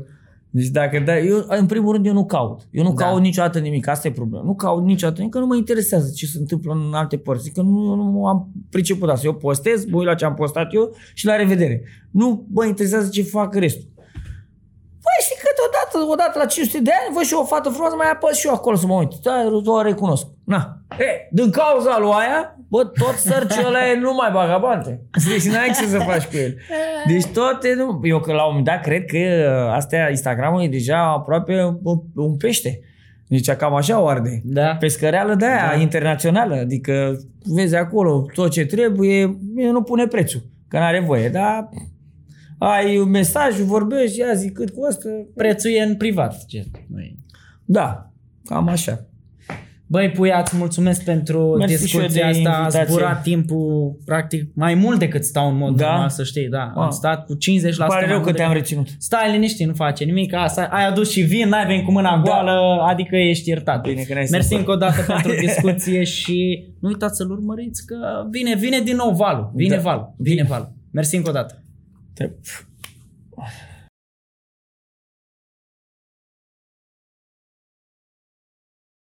Deci dacă da, eu, în primul rând eu nu caut. Eu nu Da. caut niciodată nimic, asta e problema. Nu caut niciodată nimic, că nu mă interesează ce se întâmplă în alte părți. Că nu, nu am priceput asta. Eu postez, mă uit la ce am postat eu și la revedere. Nu mă interesează ce fac restul. Păi și câteodată, odată la 500 de ani, văd și eu o fată frumoasă, mai apăs și eu acolo să mă uit. Da, o recunosc. Na. E, din cauza lui aia, bă, tot sărciul ăla e numai bagabante. Deci n-ai ce să faci cu el. Deci toate, nu. Eu că la un moment dat cred că astea, Instagramul e deja aproape un pește. Deci cam așa o arde. Da. Pescăreală de aia, Da. internațională. Adică vezi acolo tot ce trebuie, bine, nu pune prețul, că n-are voie, dar ai un mesaj, vorbești, ia zi cât costă. Prețul e în privat. Ce? nu e. Da, cam așa. Băi, Puia, îți mulțumesc pentru Mersi și eu discuția de asta. A invitație. zburat timpul, practic, mai mult decât stau în mod Da? normal, să știi. Da, am Ah. stat cu 50% Îmi pare mai rău mult că te-am decât- reținut. Stai liniștit, nu face nimic. Asta, ai adus și vin, n-ai venit cu mâna goală, adică ești iertat. Da. Bine că n-ai Mersi să- încă o dată pentru discuție și nu uitați să-l urmăriți că vine, vine din nou valul. Vine Da. valul. Vine valul. Mersi încă o dată. Te-